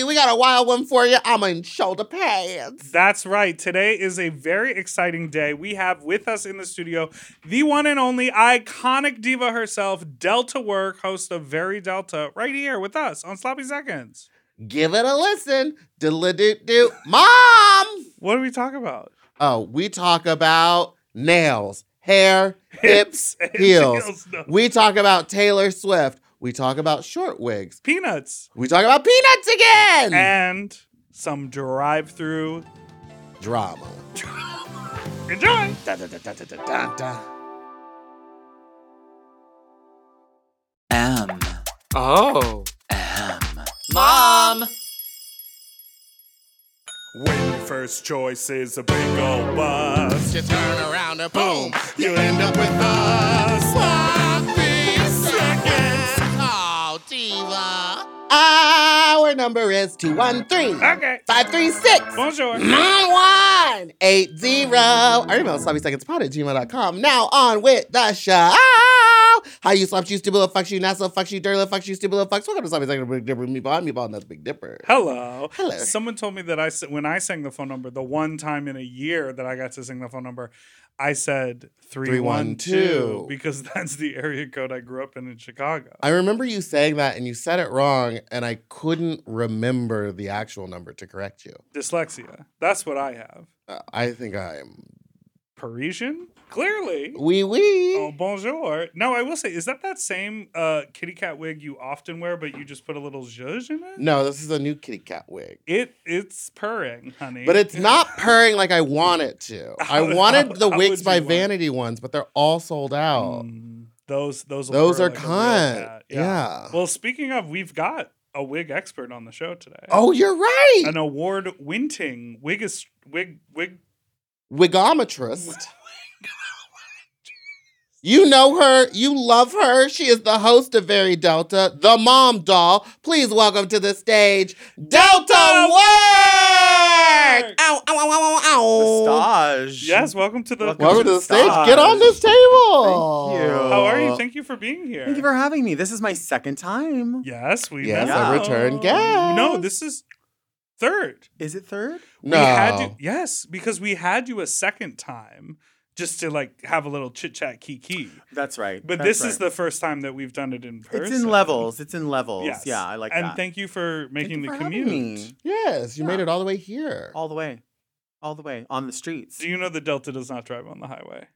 baby, we got a wild one for you. I'm in shoulder pads. That's right. Today is a very exciting day. We have with us in the studio the one and only iconic diva herself, Delta Work, host of Very Delta, right here with us on Sloppy Seconds. Give it a listen. Diddle doo doo. Mom! What do we talk about? Oh, we talk about nails, hair, hips, and heels. heels, no. We talk about Taylor Swift. We talk about short wigs. Peanuts We talk about peanuts again. and some drive-through. Drama. Enjoy. Da, da, da, da, da, da, da, da. M. Oh. M. Mom! When your first choice is a big old bus, You turn around and boom, you end up with a sloppy seconds. Our number is 213 Okay. 536 Bonjour. 9180. Our email is sloppysecondspot at gmail.com. Now on with the show. How you slap you, stupid little fucks you, nasty little fucks you, dirty little fucks you, stupid little fucks. Welcome to Sloppy Second Big Dipper, Meatball, I'm Meatball, and that's Big Dipper. Hello. Hello. Someone told me that I when I sang the phone number, the one time in a year that I got to sing the phone number, I said 312 312. because that's the area code I grew up in in Chicago. I remember you saying that and you said it wrong, and I couldn't remember the actual number to correct you. Dyslexia. That's what I have. Uh, I think I'm. Parisian? Clearly. Wee wee. Oh, bonjour. No, I will say, is that that same uh, kitty cat wig you often wear, but you just put a little zhuzh in it? No, this is a new kitty cat wig. It it's purring, honey. But it's not purring like I want it to. I How- wanted how- the how wigs would by you want- Vanity ones, but they're all sold out. Mm, those those will Those purr are like a real cunt. cat. Yeah. Well, speaking of, we've got a wig expert on the show today. Oh, you're right. an award winning wig is wig wig Wigometrist. You know her. You love her. She is the host of Very Delta, the mom doll. Please welcome to the stage, Delta Work! Ow, ow, ow, ow, ow, ow. Stage. yes welcome to the Welcome Welcome to the stage. Stage. Get on this table. Thank you. how are you thank you for being here Thank you for having me. This is my second time. yes we Yes, met. a return guest. no this is third Is it third? No. we had you yes because we had you a second time just to like have a little chit chat kiki That's right. but That's this right. is the first time that we've done it in person It's in levels. It's in levels. yes Yeah, I like and that. And thank you for Thank making you the for commute me. Yes, you Yeah. made it all the way here. All the way. All the way on the streets. do you know the delta does not drive on the highway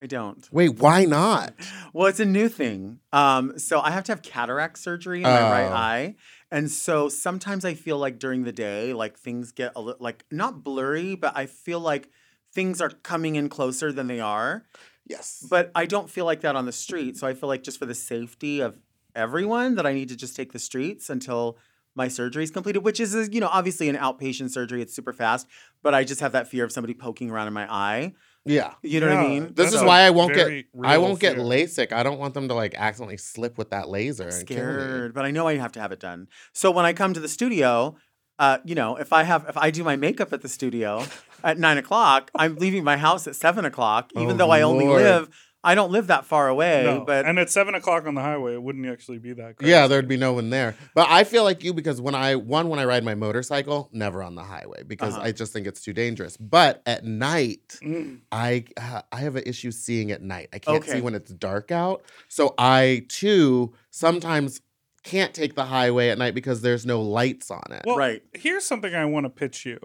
I don't. Wait, why not? Well, it's a new thing. Um, so I have to have cataract surgery in my right Oh. eye. And so sometimes I feel like during the day, like things get a little like not blurry, but I feel like things are coming in closer than they are. Yes. But I don't feel like that on the street. So I feel like just for the safety of everyone that I need to just take the streets until my surgery is completed, which is, uh, you know, obviously an outpatient surgery. It's super fast, but I just have that fear of somebody poking around in my eye. Yeah. You know what I mean? This That's is why I won't get I won't get fear. LASIK. I don't want them to like accidentally slip with that laser and kill me. scared, but I know I have to have it done. So when I come to the studio, uh, you know, if I have if I do my makeup at the studio at nine o'clock, I'm leaving my house at seven o'clock, even Oh, though I only Lord. live. I don't live that far away, no. but and at seven o'clock on the highway it wouldn't actually be that crazy. Yeah, there'd be no one there. But I feel like you because when I one when I ride my motorcycle, never on the highway because Uh-huh. I just think it's too dangerous. But at night, Mm. I uh, I have an issue seeing at night. I can't Okay. see when it's dark out. So I too sometimes can't take the highway at night because there's no lights on it. Well, right. here's something I want to pitch you.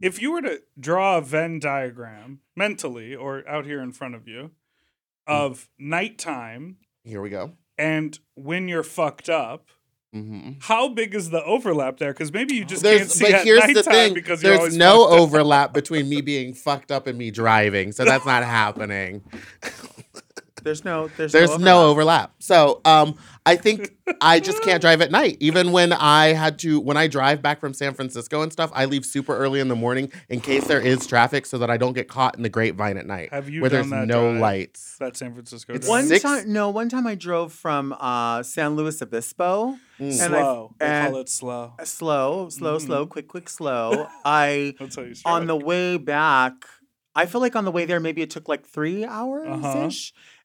If you were to draw a Venn diagram mentally or out here in front of you of nighttime Here we go. and when you're fucked up, hmm how big is the overlap there? Because maybe you just There's, can't see but at here's nighttime the thing: because you're there's always no fucked up. overlap between me being fucked up and me driving, so that's not happening. There's no there's, There's no, no overlap. overlap. So um, I think I just can't drive at night. Even when I had to, when I drive back from San Francisco and stuff, I leave super early in the morning in case there is traffic, so that I don't get caught in the grapevine at night Have you where done there's that no drive? lights. That San Francisco. Drive. One Six- time, no, one time I drove from uh, San Luis Obispo. Mm. and I- slow. they call it slow. Uh, Slow, slow, Mhm. slow, quick, quick, slow. I That's how you on the way back, I feel like on the way there, maybe it took like three hours Uh-huh.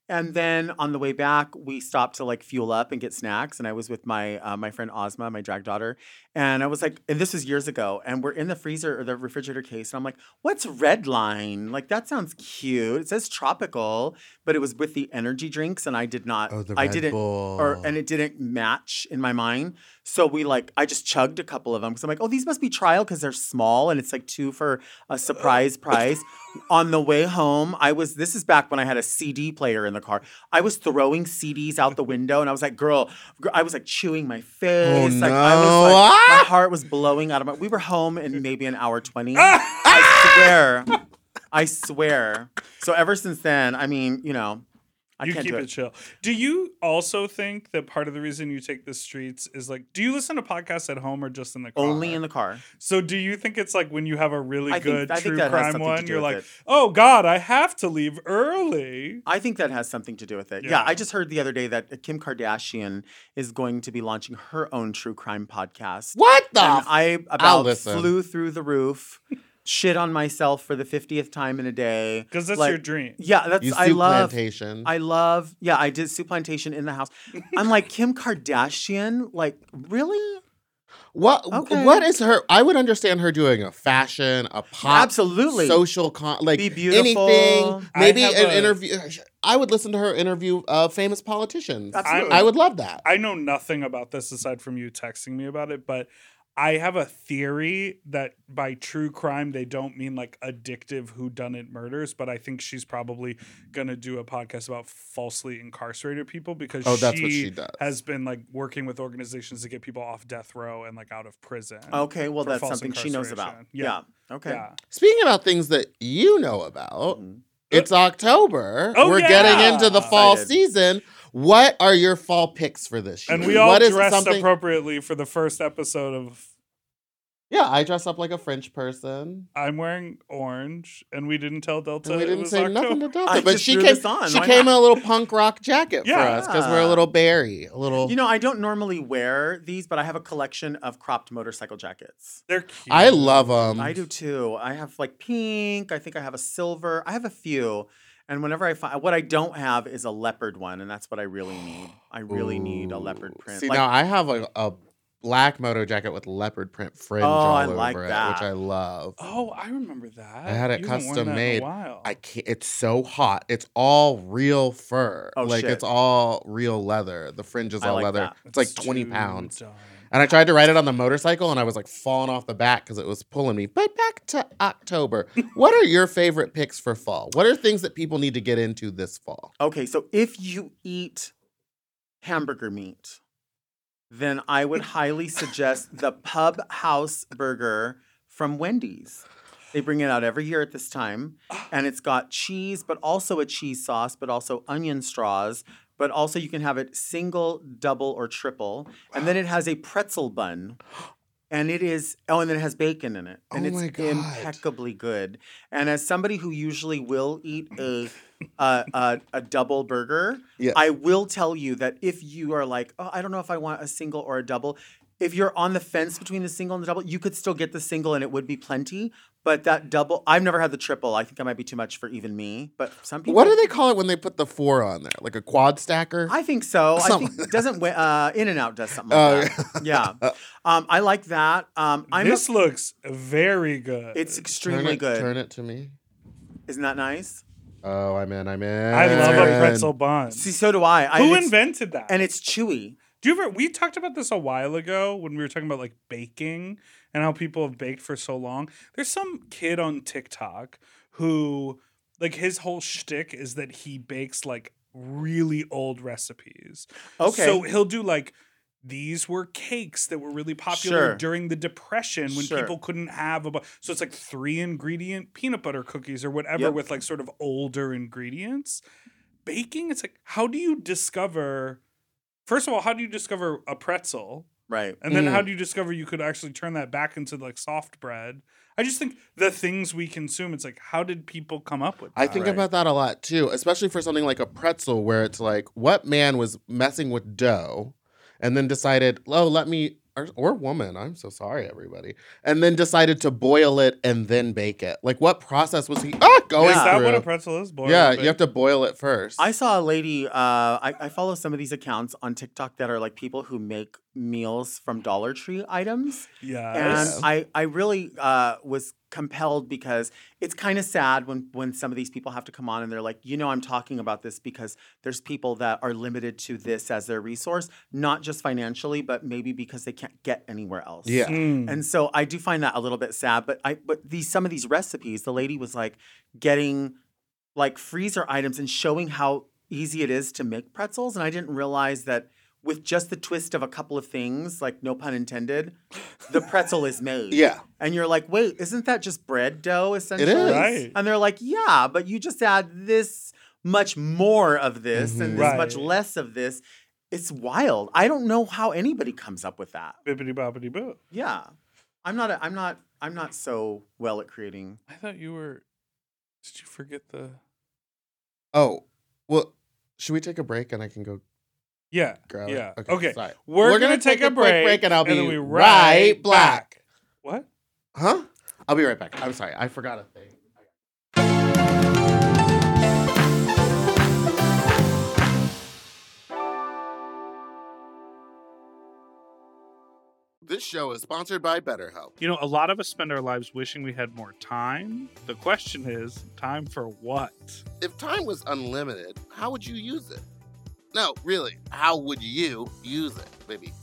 And then on the way back, we stopped to like fuel up and get snacks. And I was with my uh, my friend Ozma, my drag daughter, and I was like, and this was years ago. And we're in the freezer or the refrigerator case, and I'm like, "What's red line? Like that sounds cute. It says tropical, but it was with the energy drinks, and I did not. Oh, the I Red didn't, Bull. or and it didn't match in my mind. So we like, I just chugged a couple of them because I'm like, oh, these must be trial because they're small and it's like two for a surprise price. On the way home, I was. This is back when I had a CD player in the car. I was throwing CDs out the window, and I was like, "Girl," gr- I was like chewing my face. like I was no. like, my Ah! heart was blowing out of my. We were home in maybe an hour twenty. I swear, I swear. So ever since then, I mean, you know, I you keep it. it. chill. Do you also think that part of the reason you take the streets is like, do you listen to podcasts at home or just in the car? Only in the car. So do you think it's like when you have a really I good think true crime one, you're like, it. oh God, I have to leave early. I think that has something to do with it. Yeah. Yeah. I just heard the other day that Kim Kardashian is going to be launching her own true crime podcast. What the? and f- I about flew through the roof, shit on myself for the fiftieth time in a day. Because that's Like, your dream. Yeah, that's you I love. plantation. I love. Yeah, I did soup plantation in the house. I'm like Kim Kardashian. Like really? what? Okay. What is her? I would understand her doing a fashion, a pop, Absolutely. social, con- like Be beautiful. anything. Maybe an a- interview. I would listen to her interview uh, famous politicians. Absolutely. I would love that. I know nothing about this aside from you texting me about it, but I have a theory that by true crime they don't mean like addictive whodunit murders, but I think she's probably gonna do a podcast about falsely incarcerated people because Oh, that's what she does. has been like working with organizations to get people off death row and like out of prison. Okay, well that's something she knows about. Yeah. Yeah. Okay. Yeah. Speaking about things that you know about, Mhm. It's October. Oh, We're getting into the fall Excited. season. What are your fall picks for this year? And we all What is dressed something- appropriately for the first episode of Yeah, I dress up like a French person. I'm wearing orange, and we didn't tell Delta. And we didn't was say October. nothing to Delta, I but she came. on. She Why came in a little punk rock jacket for us because we're a little berry, a little. You know, I don't normally wear these, but I have a collection of cropped motorcycle jackets. They're cute. I love them. I do too. I have like pink. I think I have a silver. I have a few. And whenever I find what I don't have is a leopard one, and that's what I really need. I really need a leopard print. See, Like, now I have a, a black moto jacket with leopard print fringe Oh, all I over like it, that. which I love. Oh, I remember that. I had it You custom that in a made. I can't. It's so hot. It's all real fur. Oh, like shit. it's all real leather. The fringe is I all like leather. that. It's like twenty pounds. dumb. And I tried to ride it on the motorcycle, and I was like falling off the back because it was pulling me. But back to October. what are your favorite picks for fall? What are things that people need to get into this fall? okay, so if you eat hamburger meat, then I would highly suggest the Pub House Burger from Wendy's. They bring it out every year at this time, and it's got cheese, but also a cheese sauce, but also onion straws, but also you can have it single, double, or triple. And then it has a pretzel bun. And it is, oh, and then it has bacon in it. And Oh it's my God. impeccably good. And as somebody who usually will eat a, a, a, a double burger, Yeah. I will tell you that if you are like, oh, I don't know if I want a single or a double, if you're on the fence between the single and the double, you could still get the single and it would be plenty. But that double, I've never had the triple. I think that might be too much for even me. But some people, What do they call it when they put the four on there? Like a quad stacker? I think so. I Something think doesn't uh, In and Out does something Oh, like that. yeah, um, I like that. Um, I'm this looks very good. it's turn extremely it, good. Turn it to me. Isn't that nice? Oh, I'm in. I'm in. I love a very pretzel bun. See, so do I. I Who invented that? And it's chewy. Do you ever? We talked about this a while ago when we were talking about like baking and how people have baked for so long. There's some kid on TikTok who, like, his whole shtick is that he bakes like really old recipes. Okay. So he'll do like these were cakes that were really popular Sure. during the depression when Sure. people couldn't have a bu- so it's like three ingredient peanut butter cookies or whatever Yep. with like sort of older ingredients baking it's like how do you discover first of all how do you discover a pretzel right. and then Mm. how do you discover you could actually turn that back into like soft bread i just think the things we consume it's like how did people come up with that I think Right. about that a lot too, especially for something like a pretzel, where it's like, what man was messing with dough and then decided, oh, let me or, or woman. I'm so sorry, everybody. And then decided to boil it and then bake it. Like, what process was he ah, going is that through? what a pretzel is? Boiled yeah, you have to boil it first. I saw a lady. Uh, I, I follow some of these accounts on TikTok that are like people who make meals from Dollar Tree items, Yes. and I I really uh, was compelled because it's kind of sad when when some of these people have to come on and they're like, you know, I'm talking about this because there's people that are limited to this as their resource, not just financially, but maybe because they can't get anywhere else. Yeah. Mm. And so I do find that a little bit sad. But I but these some of these recipes, the lady was like getting like freezer items and showing how easy it is to make pretzels. And I didn't realize that with just the twist of a couple of things, like no pun intended, the pretzel is made. yeah. And you're like, wait, isn't that just bread dough essentially? It is. Right. And they're like, yeah, but you just add this much more of this and Mhm. this much less of this. It's wild. I don't know how anybody comes up with that. Bippity boppity boo. Yeah. I'm not a, I'm not I'm not so well at creating. I thought you were. Did you forget the? Oh, well, should we take a break and I can go Yeah. grab yeah. it? Okay. sorry. We're, gonna, take, a break, break and I'll be then we right back. What? Huh? I'll be right back. I'm sorry. I forgot a thing. This show is sponsored by BetterHelp. You know, a lot of us spend our lives wishing we had more time. The question is, time for what? If time was unlimited, how would you use it? No, really, how would you use it? Maybe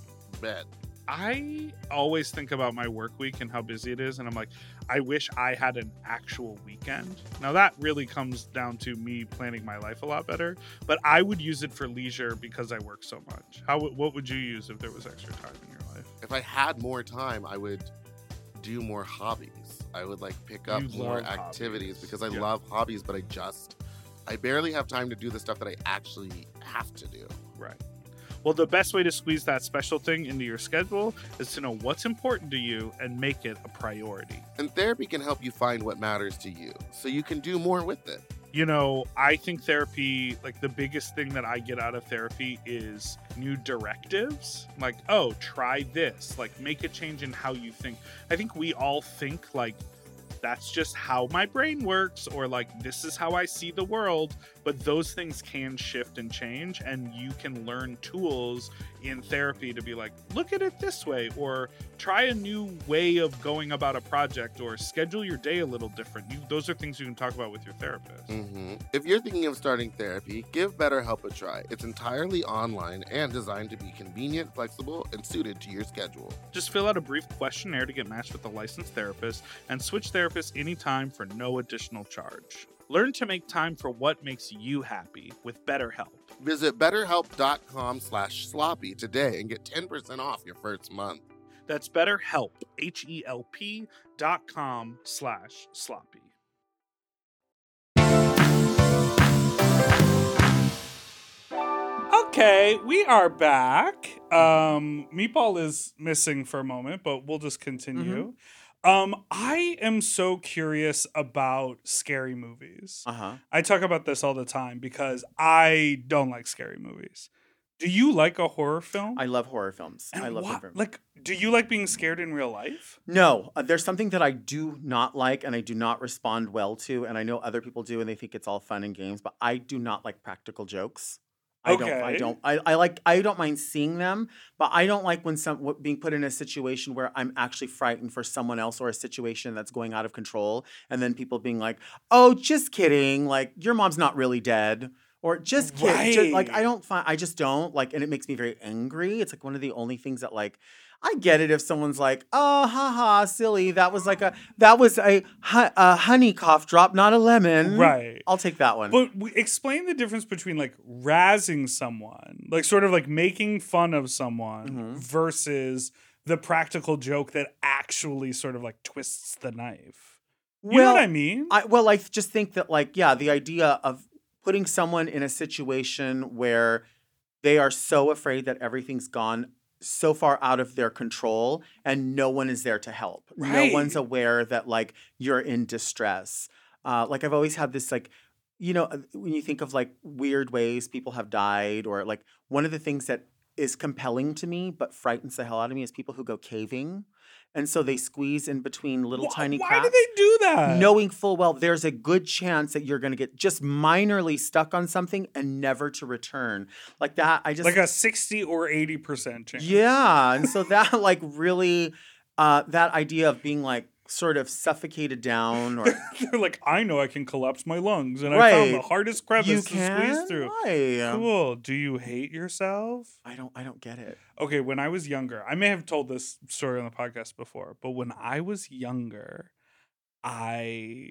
bed. I always think about my work week and how busy it is, and I'm like, I wish I had an actual weekend. Now, that really comes down to me planning my life a lot better, but I would use it for leisure because I work so much. How? What would you use if there was extra time in your life? If I had more time, I would do more hobbies. I would like pick up You more activities hobbies. because I Yeah. love hobbies, but I just I barely have time to do the stuff that I actually have to do. Right. Well, the best way to squeeze that special thing into your schedule is to know what's important to you and make it a priority. And therapy can help you find what matters to you so you can do more with it. You know, I think therapy, like the biggest thing that I get out of therapy is new directives. Like, oh, try this. Like, make a change in how you think. I think we all think, like, that's just how my brain works, or like, this is how I see the world. But those things can shift and change, and you can learn tools in therapy to be like, look at it this way, or try a new way of going about a project, or schedule your day a little different. You, those are things you can talk about with your therapist. hmm If you're thinking of starting therapy, give BetterHelp a try. It's entirely online and designed to be convenient, flexible, and suited to your schedule. Just fill out a brief questionnaire to get matched with a licensed therapist and switch therapists anytime for no additional charge. Learn to make time for what makes you happy with BetterHelp. Visit betterhelp.com slash sloppy today and get 10% off your first month. That's BetterHelp, H-E-L-P dot com slash sloppy. Okay, we are back. Um, Meatball is missing for a moment, but we'll just continue. Um, I am so curious about scary movies. Uh huh. I talk about this all the time because I don't like scary movies. Do you like a horror film? I love horror films. And I love horror films. Like, do you like being scared in real life? No, uh, there's something that I do not like and I do not respond well to, and I know other people do, and they think it's all fun and games, but I do not like practical jokes. I don't. I don't. I, I like. I don't mind seeing them, but I don't like when some being put in a situation where I'm actually frightened for someone else or a situation that's going out of control, and then people being like, "Oh, just kidding! Like your mom's not really dead." Or just kidding. Ju- like I don't find. I just don't like, and it makes me very angry. It's like one of the only things that like I get it if someone's like, "Oh, haha, silly. That was like a that was a, a honey cough drop, not a lemon." Right. I'll take that one. But explain the difference between like razzing someone, like sort of like making fun of someone, Mhm. versus the practical joke that actually sort of like twists the knife. You know what I mean? I well, I just think that like yeah, the idea of putting someone in a situation where they are so afraid that everything's gone so far out of their control and no one is there to help. No one's aware that like you're in distress. Uh, like I've always had this like you know uh, when you think of like weird ways people have died or like one of the things that is compelling to me but frightens the hell out of me is people who go caving. And so they squeeze in between little Wh- tiny Why cracks. do they do that? knowing full well there's a good chance that you're going to get just minorly stuck on something and never to return like that i just like a sixty or eighty percent chance. yeah and so that like really uh that idea of being like sort of suffocated down or They're like, I know I can collapse my lungs, and I found the hardest crevice you to squeeze through. Why? Cool. Do you hate yourself? i don't i don't get it Okay, when I was younger, I may have told this story on the podcast before, but when I was younger, I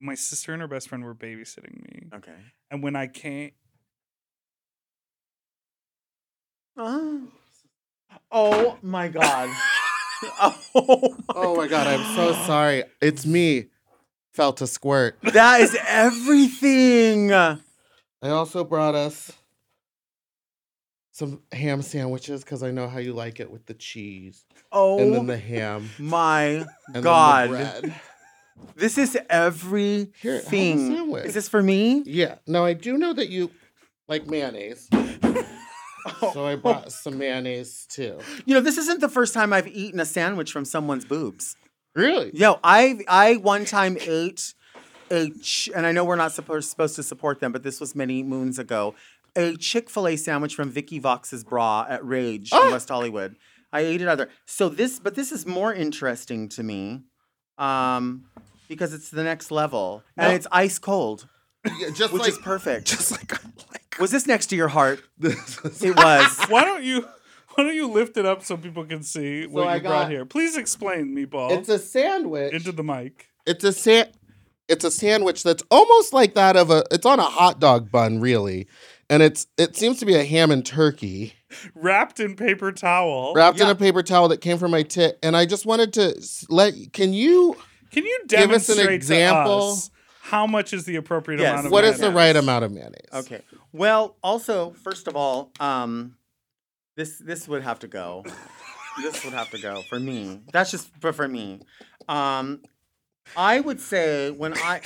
my sister and her best friend were babysitting me. okay And when I came oh, oh my god oh Oh my god, I'm so sorry. It's me. Felt a squirt. that is everything I also brought us some ham sandwiches because I know how you like it with the cheese oh and then the oh ham my and then the god. This is Here, have sandwich. Is this for me? Yeah. Now I do know that you like mayonnaise, so I bought some mayonnaise too. You know, this isn't the first time I've eaten a sandwich from someone's boobs. Really? Yo, I I one time ate a ch- and I know we're not supposed supposed to support them, but this was many moons ago. A Chick Fil A sandwich from Vicky Vox's bra at Rage Ah! in West Hollywood. I ate it other. So this, but this is more interesting to me, um, because it's the next level and No. it's ice cold, Yeah, just which like is perfect. just like like Was this next to your heart? It was. why don't you why don't you lift it up so people can see what I you brought got- here? Please explain, meatball. It's a sandwich. into the mic. it's a sa- it's a sandwich that's almost like that of a it's on a hot dog bun really and it's it seems to be a ham and turkey Wrapped in paper towel. wrapped in a paper towel that came from my tit and i just wanted to let can you Can you Give us an example. to us how much is the appropriate Yes. amount of mayonnaise? what is the right amount of mayonnaise Okay. Well, also, first of all, um, this this would have to go. this would have to go for me. That's just for, for me. Um, I would say when I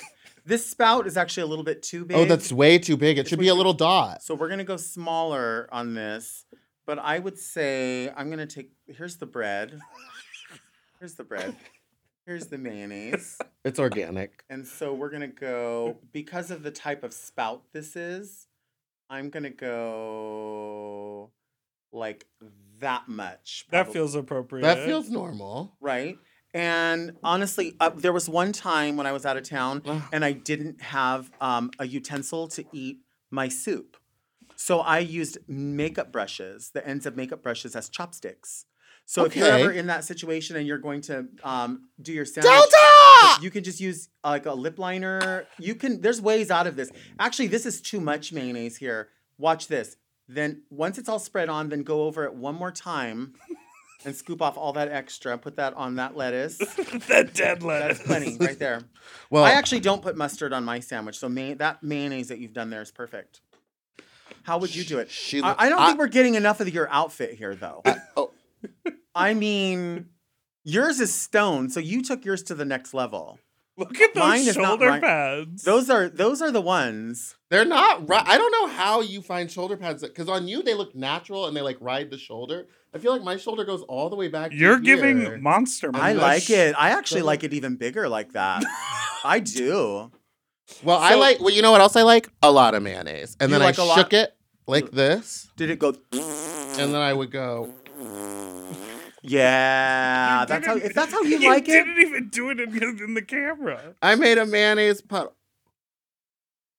this spout is actually a little bit too big. oh that's way too big it It's should be a little dot so we're gonna go smaller on this. But I would say I'm gonna take. Here's the bread. Here's the bread. Here's the mayonnaise. it's organic And so we're gonna go because of the type of spout this is. I'm gonna go like that much. That probably, feels appropriate. that feels normal right. And honestly, uh, there was one time when I was out of town and I didn't have um, a utensil to eat my soup, so I used makeup brushes, the ends of makeup brushes, as chopsticks. So if you're ever in that situation and you're going to um, do your sandwich, delta you can just use uh, like a lip liner. You can. There's ways out of this. Actually, this is too much mayonnaise here. Watch this. Then once it's all spread on, then go over it one more time, and scoop off all that extra. Put that on that lettuce. that dead lettuce. That's plenty right there. well I actually don't put mustard on my sandwich, so may- that mayonnaise that you've done there is perfect. How would you do it? she, I, I don't think we're getting enough of your outfit here, though. oh, I mean, yours is stone, so you took yours to the next level. Look at those Mine is not shoulder right. pads. Those are those are the ones. they're not right i don't know how you find shoulder pads because on you they look natural and they like ride the shoulder i feel like my shoulder goes all the way back You're here. giving monster. I And munch. like it. I actually doesn't- like it even bigger like that. I do. Well, I like. Well, you know what else I like? A lot of mayonnaise, and You then like I a lot- shook it like this, Did it go? and then I would go. Yeah, You that's how. If that's how you, like it, didn't even do it in, in the camera. I made a mayonnaise puddle.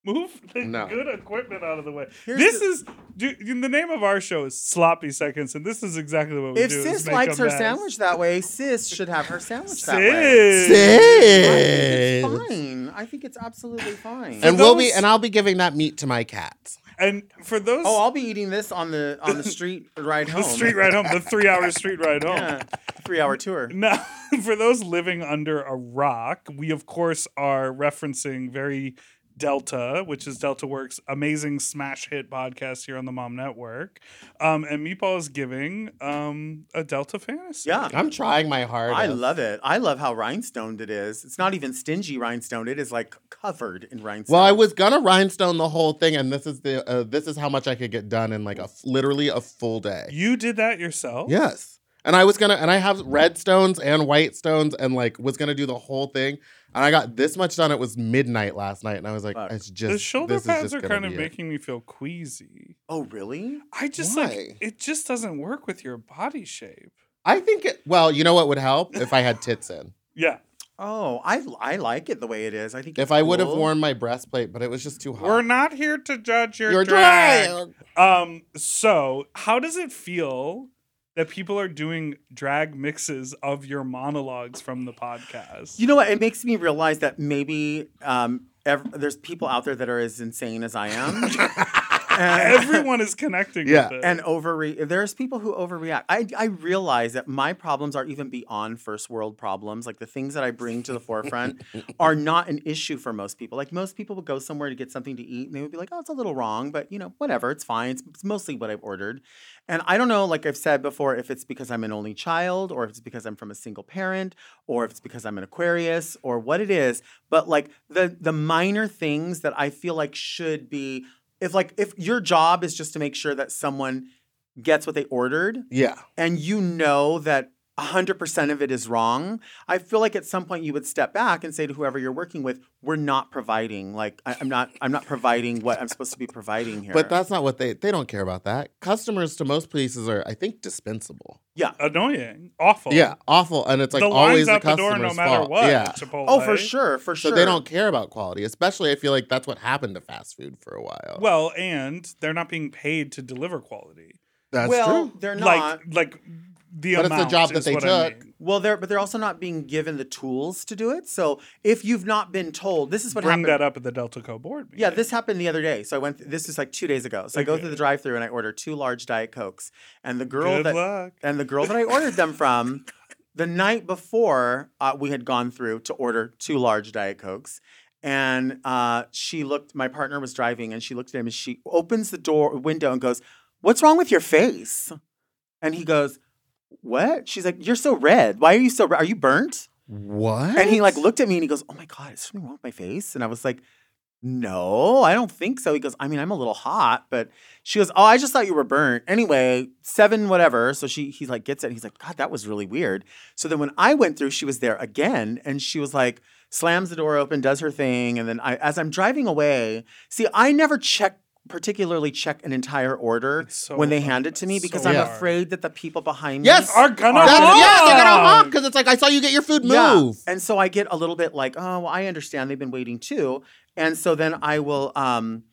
Move the No. good equipment out of the way. Here's this the- is do, the name of our show is Sloppy Seconds, and this is exactly what we if do. If sis likes her mess. sandwich that way, sis should have her sandwich that way. Sis. I think it's fine. I think it's absolutely fine. And we'll be, and I'll be giving that meat to my cats. And for those oh, I'll be eating this on the on the street ride home. the street ride home, the three hour street ride home. Yeah, three hour tour. Now, for those living under a rock, we of course are referencing very Delta, which is Delta Works' amazing smash hit podcast here on the Mom Network. Um, and Meatball is giving um, a Delta fantasy. Yeah. I'm trying my hardest. I love it. I love how rhinestoned it is. It's not even stingy rhinestone. It is like covered in rhinestone. Well, I was gonna rhinestone the whole thing, and this is the uh, this is how much I could get done in like a f- literally a full day. You did that yourself? Yes. And I was gonna, and I have red stones and white stones, and like was gonna do the whole thing. And I got this much done. It was midnight last night, and I was like, Fuck. it's just the shoulder this is pads just are kind of be it. making me feel queasy. Oh, really? I just Why? like it just doesn't work with your body shape. I think it. Well, you know what would help if I had tits in. Yeah. Oh, I I like it the way it is. I think If it's I would have worn my breastplate, but it was just too hot. We're not here to judge your You're drag. dry. Um, so how does it feel that people are doing drag mixes of your monologues from the podcast? You know what? It makes me realize that maybe um, ev- there's people out there that are as insane as I am. And- Everyone is connecting Yeah. with it. and overre there's people who overreact. I I realize that my problems are even beyond first world problems. Like the things that I bring to the forefront are not an issue for most people. Like most people would go somewhere to get something to eat and they would be like, "Oh, it's a little wrong, but you know, whatever, it's fine. It's, it's mostly what I've ordered." And I don't know, like I've said before, if it's because I'm an only child or if it's because I'm from a single parent or if it's because I'm an Aquarius or what it is, but like the the minor things that I feel like should be if like if your job is just to make sure that someone gets what they ordered Yeah. and you know that 100% of it is wrong i feel like at some point you would step back and say to whoever you're working with we're not providing like I, i'm not i'm not providing what i'm supposed to be providing here But that's not what they they don't care about that. Customers to most places are, I think, dispensable. yeah annoying, awful. Yeah, awful, and it's like the always lines the out the door customer's no matter fault. what. Yeah. Chipotle. oh for sure for sure. So they don't care about quality, especially I feel like that's what happened to fast food for a while. Well, and they're not being paid to deliver quality. that's well true. they're not Like, like the But it's the job that they what I took. mean. well they're but they're also not being given the tools to do it so if you've not been told this is what Bring happened that up at the Delta Co board. Meeting. Yeah, this happened the other day. So I went. This is like two days ago. So I go Okay. through the drive-through and I order two large diet cokes. And the girl Good that luck. and the girl that I ordered them from, the night before uh, we had gone through to order two large diet cokes, and uh, she looked. My partner was driving, and she looked at him and she opens the door window and goes, "What's wrong with your face?" And he goes, "What?" She's like, "You're so red. Why are you so? red? Are you burnt?" what? And he like looked at me and he goes, "Oh my god, is something wrong with my face?" And I was like, "No, I don't think so." He goes, "I mean, I'm a little hot," but she goes, "Oh, I just thought you were burnt." Anyway, seven whatever. So she he like gets it. And he's like, "God, that was really weird." So then when I went through, she was there again, and she was like, slams the door open, does her thing, and then I as I'm driving away, see, I never check particularly check an entire order so when they hard. hand it to me because so I'm hard. afraid that the people behind me Yes, Are gonna Are That's, gonna yeah, they're gonna honk. honk because it's like I saw you get your food move. And so I get a little bit like, oh, well, I understand they've been waiting too. And so then I will um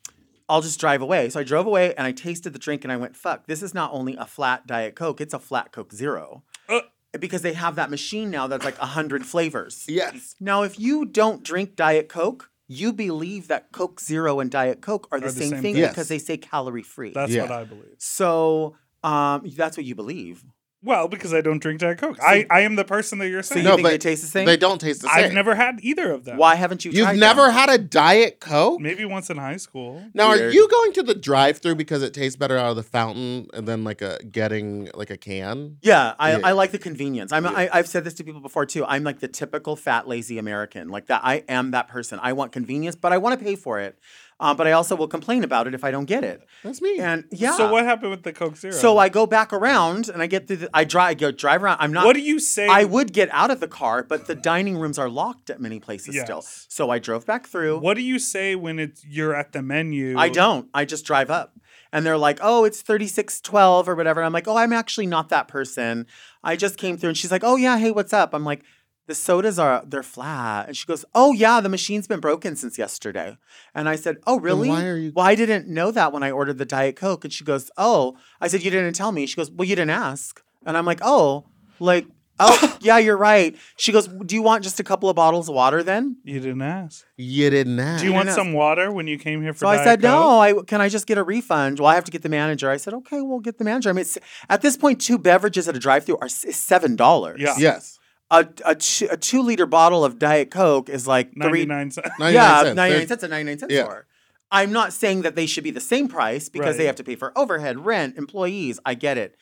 I'll just drive away. So I drove away and I tasted the drink and I went, fuck, this is not only a flat Diet Coke, it's a flat Coke Zero. Uh. because they have that machine now that's like a hundred flavors. Yes. Now, if you don't drink Diet Coke, you believe that Coke Zero and Diet Coke are the, same, thing thing. Yes. because they say calorie free. That's Yeah. what I believe. so um, that's what you believe. Well, because I don't drink Diet Coke. I, I am the person that you're So saying. you No, think but they taste the same? They don't taste the same. I've never had either of them. Why haven't you? You've tried never them? had a Diet Coke? Maybe once in high school. Now, are you going to the drive-through because it tastes better out of the fountain and then like a getting like a can? Yeah, I, Yeah. I like the convenience. I'm Yeah. I, I've said this to people before too. I'm like the typical fat lazy American. Like that, I am that person. I want convenience, but I want to pay for it. Uh, but I also will complain about it if I don't get it. That's me. And yeah. So what happened with the Coke Zero? So I go back around and I get through. The, I drive. I go drive around. I'm not. what do you say? I would get out of the car, but the dining rooms are locked at many places still. So I drove back through. What do you say when it's you're at the menu? I don't. I just drive up. And they're like, oh, it's 3612 or whatever. And I'm like, oh, I'm actually not that person. I just came through. And she's like, oh, yeah, hey, what's up? I'm like, the sodas are, they're flat. And she goes, oh, yeah, the machine's been broken since yesterday. And I said, oh, really? why are you- Well, I didn't know that when I ordered the Diet Coke. And she goes, oh, I said, you didn't tell me. She goes, well, you didn't ask. And I'm like, oh, like, oh, yeah, you're right. She goes, do you want just a couple of bottles of water then? You didn't ask. you didn't ask. Do you want know. some water when you came here for So I said, Coke? no, I can I just get a refund? Well, I have to get the manager. I said, okay, we'll get the manager. I mean, it's, at this point, two beverages at a drive-through are seven dollars. Yeah. Yes. A a, two, a two liter bottle of Diet Coke is like three. 99 cents. 99 yeah, cents. 99 There's- cents at 99 cents Yeah. store. I'm not saying that they should be the same price because they have to pay for overhead, rent, employees. I get it.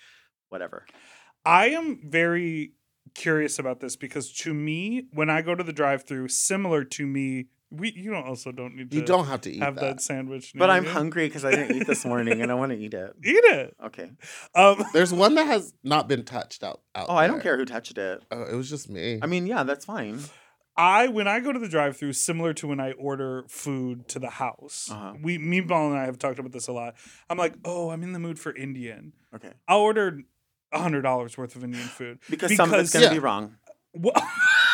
Whatever. I am very curious about this because to me, when I go to the drive-through, similar to me, we you don't also don't need to You don't have to eat have that. that, sandwich. But I'm you. hungry because I didn't eat this morning and I want to eat it. Eat it. Okay. Um, There's one that has not been touched out. out Oh, I don't care who touched it. Oh, it was just me. I mean, yeah, that's fine. I when I go to the drive-through, similar to when I order food to the house. Uh-huh. We Meatball and I have talked about this a lot. I'm like, oh, I'm in the mood for Indian. Okay. I'll order hundred dollars worth of Indian food Because, some of it's going to Yeah. be wrong. Wha- I was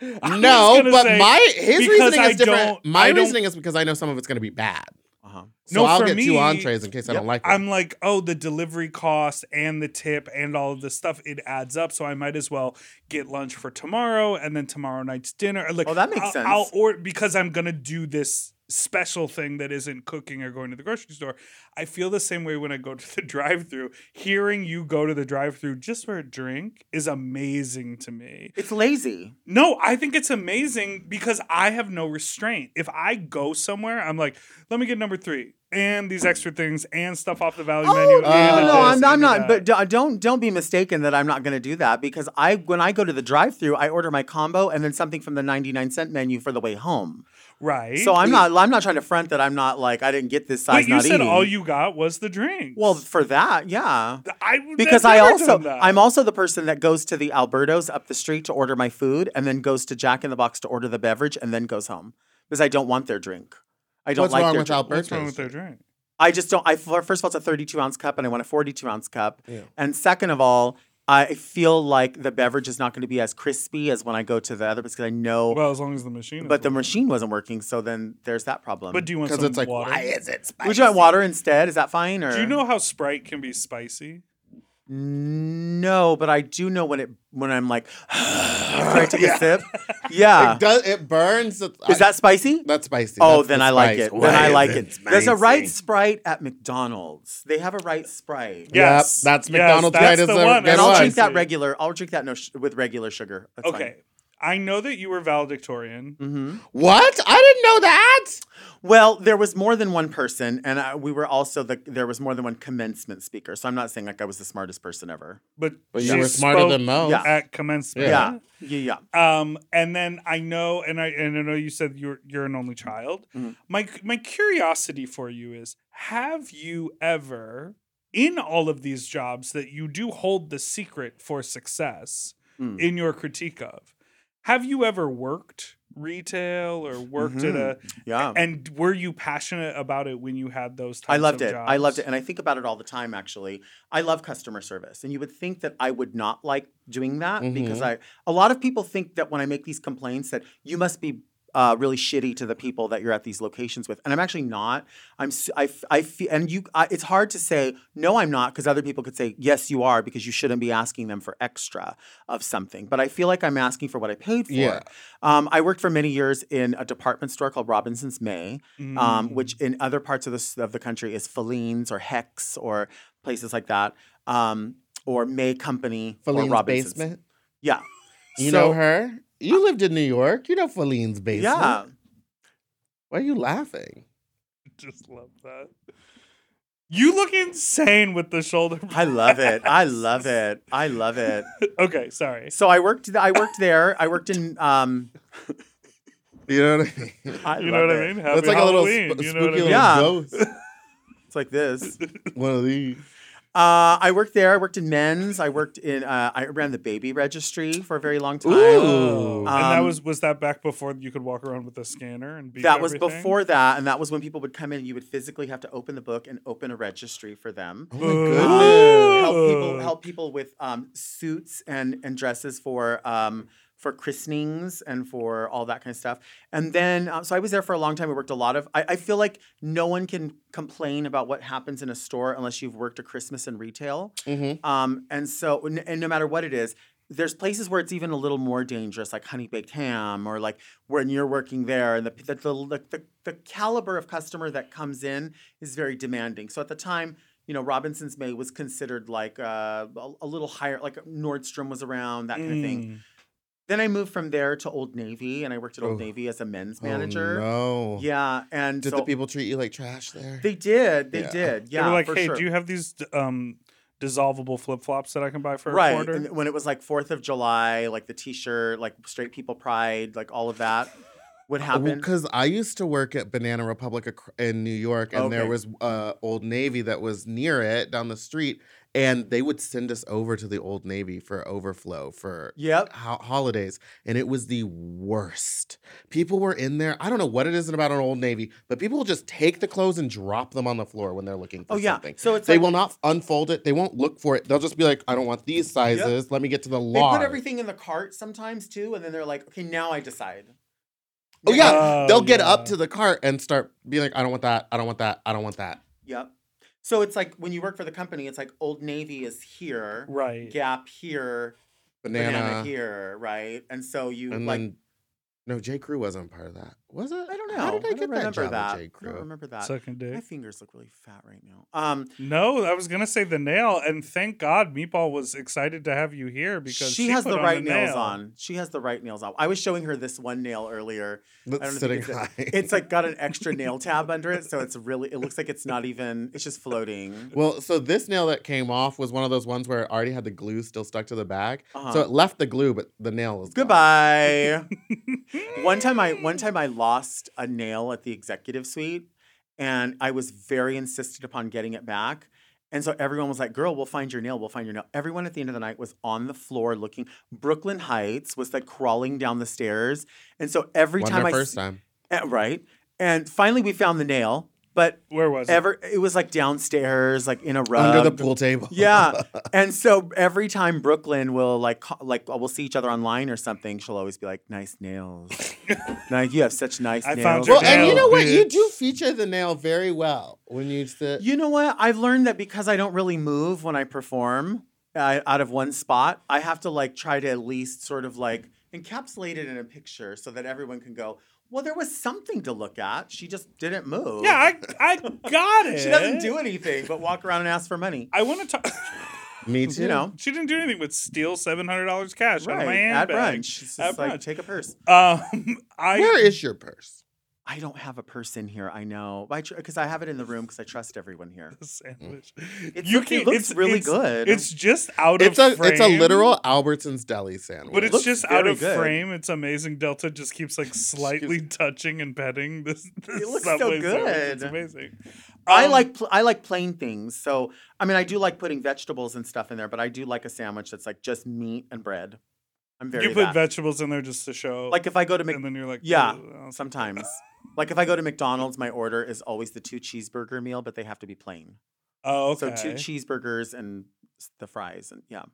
no, but say, my his because reasoning I is different. My reasoning is because I know some of it's going to be bad. Uh-huh. So No, I'll for get two entrees in case I don't like them. I'm like, oh, the delivery cost and the tip and all of this stuff, it adds up. So I might as well get lunch for tomorrow and then tomorrow night's dinner. Like, Oh, that makes I'll, sense. I'll order because I'm gonna do this special thing that isn't cooking or going to the grocery store. I feel the same way when I go to the drive-through. Hearing you go to the drive-through just for a drink is amazing to me. It's lazy. No, I think it's amazing because I have no restraint. If I go somewhere, I'm like, let me get number three and these extra things and stuff off the value menu. Oh and no, no, I'm, I'm not. that. But uh, don't don't be mistaken that I'm not going to do that because I when I go to the drive-through, I order my combo and then something from the 99 cent menu for the way home. Right. So I'm not I'm not trying to front that I'm not like I didn't get this size. But you not said eating. all you got was the drink. Well, for that, yeah. I Because I've I never also. I'm also the person that goes to the Albertos up the street to order my food and then goes to Jack in the Box to order the beverage and then goes home because I don't want their drink. I don't What's like wrong their with drink. Alberto's? What's wrong with their drink? I just don't. I first of all, it's a 32 ounce cup, and I want a 42 ounce cup. Yeah. And second of all, I feel like the beverage is not going to be as crispy as when I go to the other because I know. Well, as long as the machine. is but the working. machine wasn't working, so then there's that problem. But do you want Because some it's like, water? why is it spicy? would you want water instead? Is that fine? Or Do you know how Sprite can be spicy? No, but I do know when it when I'm like after I take a sip. Yeah. It does. It burns. Is that spicy? that's spicy? Oh, That's then the I like spice. it. Then I like it. There's a right Sprite at McDonald's. They have a right Sprite. Yeah. Yes, that's yes, McDonald's that's right as the a- one. And I'll drink that regular. I'll drink that no sh- with regular sugar. That's Okay, I know that you were valedictorian. hmm What? I didn't know that. Well, there was more than one person, and uh, we were also the. There was more than one commencement speaker. So I'm not saying like I was the smartest person ever. But, But you were smarter spoke than most. Yeah. at commencement. Yeah, yeah, yeah. Um, and then I know, and I and I know you said you're you're an only child. Mhm. My my curiosity for you is: Have you ever, in all of these jobs that you do hold the secret for success Mm. in your critique of, have you ever worked retail or worked at a? Yeah. And were you passionate about it when you had those? Types I loved of it. I loved it. And I think about it all the time, actually. I love customer service. And you would think that I would not like doing that because Mhm. I, a lot of people think that when I make these complaints that you must be uh, really shitty to the people that you're at these locations with. And I'm actually not. I'm, I, I feel, and you, I, it's hard to say, no, I'm not, because other people could say, yes, you are, because you shouldn't be asking them for extra of something. But I feel like I'm asking for what I paid for. Yeah. Um, I worked for many years in a department store called Robinson's May um, Mm. which in other parts of the of the country is Filene's or Hecht's or places like that, um, or May Company or Filene's Robinson's. basement. Yeah, You So- know her. You lived in New York. You know Filene's basement. Yeah, Why are you laughing? Just love that. You look insane with the shoulder. I love it. I love it. I love it. okay, sorry. So I worked. I worked there. I worked in. Um, You know what I mean? I You know love what I mean? Happy It's like a little Halloween. sp- you know what I spooky mean? Yeah. little ghost. It's like this. One of these. Uh, I worked there. I worked in men's. I worked in. Uh, I ran the baby registry for a very long time. Oh, Ooh. and that Um, was was that back before you could walk around with a scanner and beep That was everything? before that, and that was when people would come in. and You would physically have to open the book and open a registry for them. Oh my Ooh. goodness. help people help people with um, suits and and dresses for um, for christenings and for all that kind of stuff. And then um, so I was there for a long time. I worked a lot of. I, I feel like no one can complain about what happens in a store unless you've worked a Christmas in retail. Mhm. Um, and so and, no matter what it is. There's places where it's even a little more dangerous, like honey baked ham, or like when you're working there, and the the, the the the caliber of customer that comes in is very demanding. So at the time, you know, Robinson's May was considered like uh, a, a little higher, like Nordstrom was around, that kind of thing. Then I moved from there to Old Navy, and I worked at Old Oh. Navy as a men's manager. Oh, manager. no. Yeah, and Did so the people treat you like trash there? they did, they Yeah. did. They Yeah, were like, for hey, sure. do you have these um, dissolvable flip flops that I can buy for a right quarter? and when it was like Fourth of July, like the T-shirt, like Straight People Pride, like all of that would happen. Because I used to work at Banana Republic in New York, and there was uh, Old Navy that was near it down the street, and they would send us over to the Old Navy for overflow for Yep. ho- holidays, and it was the worst. People were in there. I don't know what it is about an Old Navy, but people will just take the clothes and drop them on the floor when they're looking for Oh yeah. something. So it's They like will not unfold it. They won't look for it. They'll just be like, "I don't want these sizes. Let me get to the they large." put everything in the cart sometimes too, and then they're like, okay, now I decide. Oh yeah, Oh, they'll get up oh, to the cart and start being like, "I don't want that. I don't want that. I don't want that." Yep. So it's like when you work for the company, it's like Old Navy is here, right. Gap here, Banana, Banana, here, right? And so you and like then no, J. Crew wasn't part of that, was it? I don't know. How did I, don't get that remember job that. at J. I Crew? don't remember that. Second day. My fingers look really fat right now. Um, No, I was gonna say the nail, and thank God Meatball was excited to have you here because she, has put the on right nails nail. on. She has the right nails on. I was showing her this one nail earlier. That's don't sitting you high. see It's like got an extra nail tab under it, so it's really. It looks like it's not even. It's just floating. well, so this nail that came off was one of those ones where it already had the glue still stuck to the back, Uh-huh. So it left the glue, but the nail was gone. Goodbye. one time I one time I lost a nail at the executive suite and I was very insistent upon getting it back. And so everyone was like, "Girl, we'll find your nail. We'll find your nail." Everyone at the end of the night was on the floor looking. Brooklyn Heights was like crawling down the stairs. And so every time I first time. eh, right. And finally we found the nail, but Where was ever it was like downstairs like in a rug Under the pool table. yeah. And so every time Brooklyn will like ca- like we'll see each other online or something, she'll always be like, "Nice nails. like you have such nice I nails." found your well, and you know what? You do feature the nail very well when you sit. You know what? I've learned that because I don't really move when I perform uh, out of one spot, I have to like try to at least sort of like encapsulate it in a picture so that everyone can go, "Well, there was something to look at. She just didn't move." Yeah, I, I got it. she doesn't do anything but walk around and ask for money. I want to talk. Me too. You know, she didn't do anything but steal seven hundred dollars cash out of my right? At handbag. brunch, it's At just like brunch. take a purse. Um, I Where is your purse? I don't have a person here. I know, because I have it in the room because I trust everyone here. the sandwich. It's you look- it looks it's, really it's- good. It's just out It's of a frame. it's a literal Albertson's deli sandwich. But it's looks just out of good. frame. It's amazing. Delta just keeps like slightly touching and petting this. this It looks so good. sandwich. It's good. amazing. I Um, like pl- I like plain things. So I mean, I do like putting vegetables and stuff in there, but I do like a sandwich that's like just meat and bread. I'm very You put that. vegetables in there just to show. like if I go to Mc- and then you're like, Yeah, "Ugh, I'll- sometimes. like if I go to McDonald's, my order is always the two cheeseburger meal, but they have to be plain. Oh, okay. So two cheeseburgers and the fries, and yeah.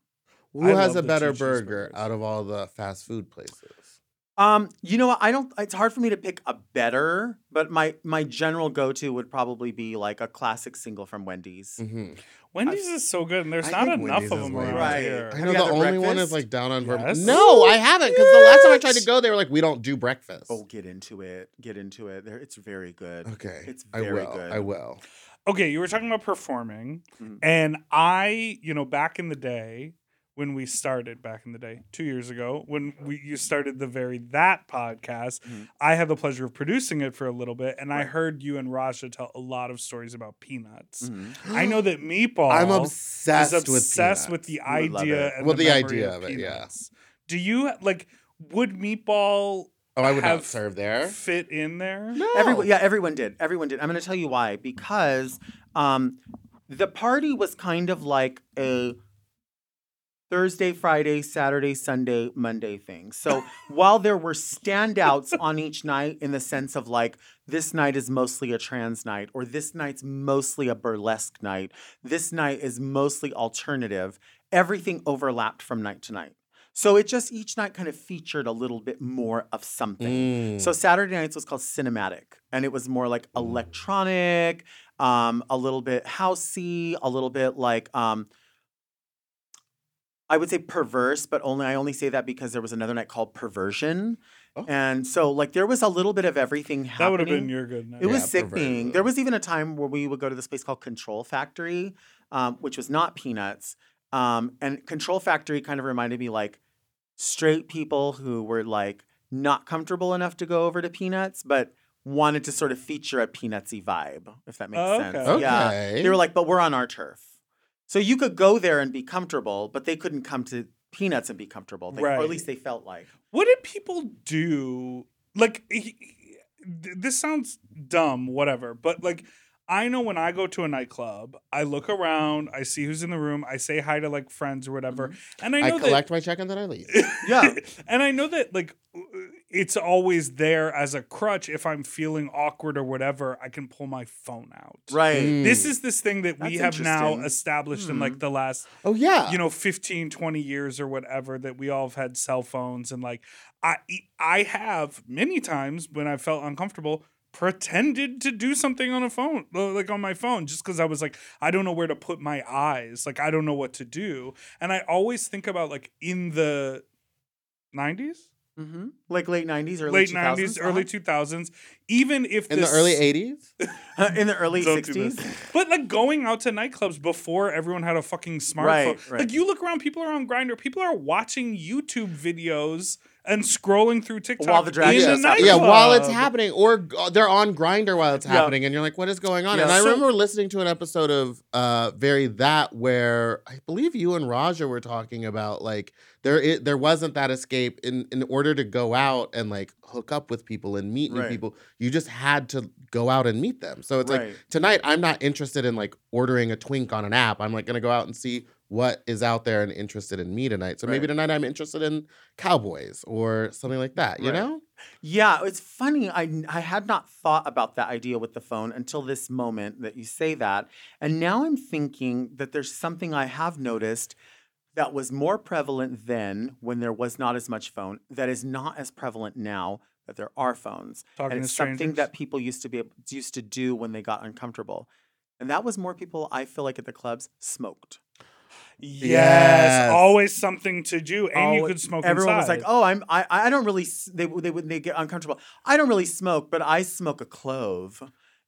Who I has a better burger out of all the fast food places? Um, you know what? I don't. It's hard for me to pick a better, but my my general go to would probably be like a classic single from Wendy's. hmm Wendy's is so good, and there's I not enough Wendy's of them around better. here. I Have know you the had the only one breakfast? is like down on Vermont. Yes. No, I haven't because the last time I tried to go, they were like, "We don't do breakfast." Oh, get into it. Get into it. There, it's very good. okay. It's I very will. good. I will. Okay, you were talking about performing, Mhm. and I, you know, back in the day when we started, back in the day, two years ago, when we you started the very that podcast, Mhm. I had the pleasure of producing it for a little bit, and I heard you and Raja tell a lot of stories about peanuts. Mhm. I know that Meatball I'm is obsessed, obsessed with with the You would love idea and Well, the, the idea of it, yeah. peanuts. Do you like? Would Meatball Oh, I would have not serve there. fit in there? No. Everyone, yeah, everyone did. Everyone did. I'm going to tell you why. Because um, the party was kind of like a Thursday, Friday, Saturday, Sunday, Monday thing. So while there were standouts on each night in the sense of like, this night is mostly a trans night, or this night's mostly a burlesque night, this night is mostly alternative, everything overlapped from night to night. So it just each night kind of featured a little bit more of something. Mm. So Saturday nights was called cinematic, and it was more like electronic, um, a little bit housey, a little bit like um, I would say perverse, but only I only say that because there was another night called Perversion. Oh. And so like there was a little bit of everything happening. That would have been your good night. It was sickening. perversion. There was even a time where we would go to this place called Control Factory, um, which was not peanuts. Um, and Control Factory kind of reminded me like straight people who were like not comfortable enough to go over to peanuts, but wanted to sort of feature a peanutsy vibe, if that makes Oh, sense. okay. Yeah. They were like, but we're on our turf. So you could go there and be comfortable, but they couldn't come to peanuts and be comfortable. They, Or at least they felt like. What did people do? Like, he- this sounds dumb, whatever, but like, I know when I go to a nightclub, I look around, I see who's in the room, I say hi to like friends or whatever, and I know I know collect my check and then I leave. Yeah. and I know that like it's always there as a crutch if I'm feeling awkward or whatever, I can pull my phone out. Right. Mm. This is this thing that we have now interesting. established in Hmm. like the last Oh yeah. you know 15 20 years or whatever that we all have had cell phones and like i i have many times when i felt uncomfortable pretended to do something on a phone uh, like on my phone just because i was like i don't know where to put my eyes like i don't know what to do and i always think about like in the 90s hmm Like late 90s, early late 2000s, 90s early 2000s even if in the this- early '80s. uh-huh. in the early Don't do 60s. But like going out to nightclubs before everyone had a fucking smartphone. Right, right. Like you look around, people are on Grindr. People are watching YouTube videos and scrolling through TikTok While the drag in the yeah, while it's happening, or they're on Grindr while it's Yeah. happening, and you're like, "What is going on?" Yeah. And I So- remember listening to an episode of uh, "Very That" where I believe you and Raja were talking about like there i there wasn't that escape in in order to go out and like hook up with people and meet new Right. people. You just had to go out and meet them. So it's like tonight, I'm not interested in like ordering a twink on an app. I'm like gonna go out and see what is out there and interested in me tonight. So maybe tonight I'm interested in cowboys or something like that. You Right. know? Yeah, it's funny. I I had not thought about that idea with the phone until this moment that you say that. And now I'm thinking that there's something I have noticed that was more prevalent then when there was not as much phone that is not as prevalent now that there are phones. Talking and to it's something that people used to be able, used to do when they got uncomfortable. And that was more people I feel like at the clubs smoked. Yes, Yes. always something to do, and you Oh, could smoke Everyone inside. was like, "Oh, I'm I I don't really s- they they would they get uncomfortable. I don't really smoke, but I smoke a clove."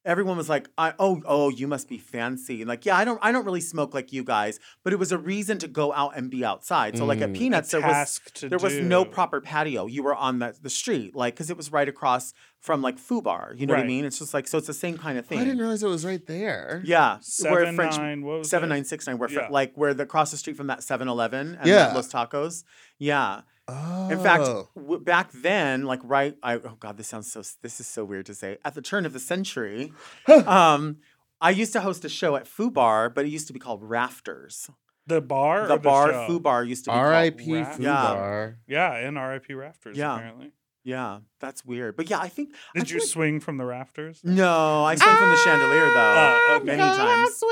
Everyone was like, I, "Oh, oh, you must be fancy." And like, "Yeah, I don't I don't really smoke like you guys, but it was a reason to go out and be outside." So like at Mm. Peanuts a there was task to there was no proper patio. You were on the the street like cuz it was right across from like Fubar, you know what I mean? It's just like so it's the same kind of thing. I didn't realize it was right there. yeah, where seven French nine. What was Seven it? nine six nine, where fr- Yeah. like where the across the street from that 7-Eleven and Yeah. Los Tacos. Yeah, Oh. in fact, w- back then, like right, I oh god, this sounds so. This is so weird to say. At the turn of the century, um, I used to host a show at Fubar, but it used to be called Rafters. the bar. The bar, show? Fubar, used to be called R.I.P. Ra- Foo Yeah. Bar. Yeah, and R.I.P. Rafters. Yeah. Apparently. Yeah, that's weird. But yeah, I think. Did feel you like- swing from the rafters? no, I swung from the chandelier though, Oh, okay. many times.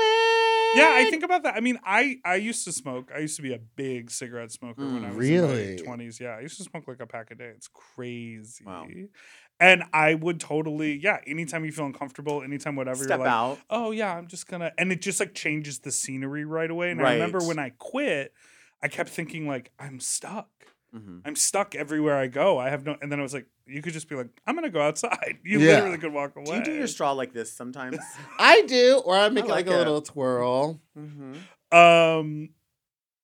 Yeah, I think about that. I mean, I I used to smoke. I used to be a big cigarette smoker when Mm, I was really? in my twenties. Yeah, I used to smoke like a pack a day. It's crazy. Wow. And I would totally, yeah. Anytime you feel uncomfortable, anytime whatever, Step you're like, out. oh yeah, I'm just gonna, and it just like changes the scenery right away. And I remember when I quit, I kept thinking like, I'm stuck. Mhm. I'm stuck everywhere I go. I have no, and then I was like, you could just be like, I'm gonna go outside. You Yeah. literally could walk away. Do you do your straw like this sometimes? I do, or I make it like like, a little twirl. mm-hmm. Um,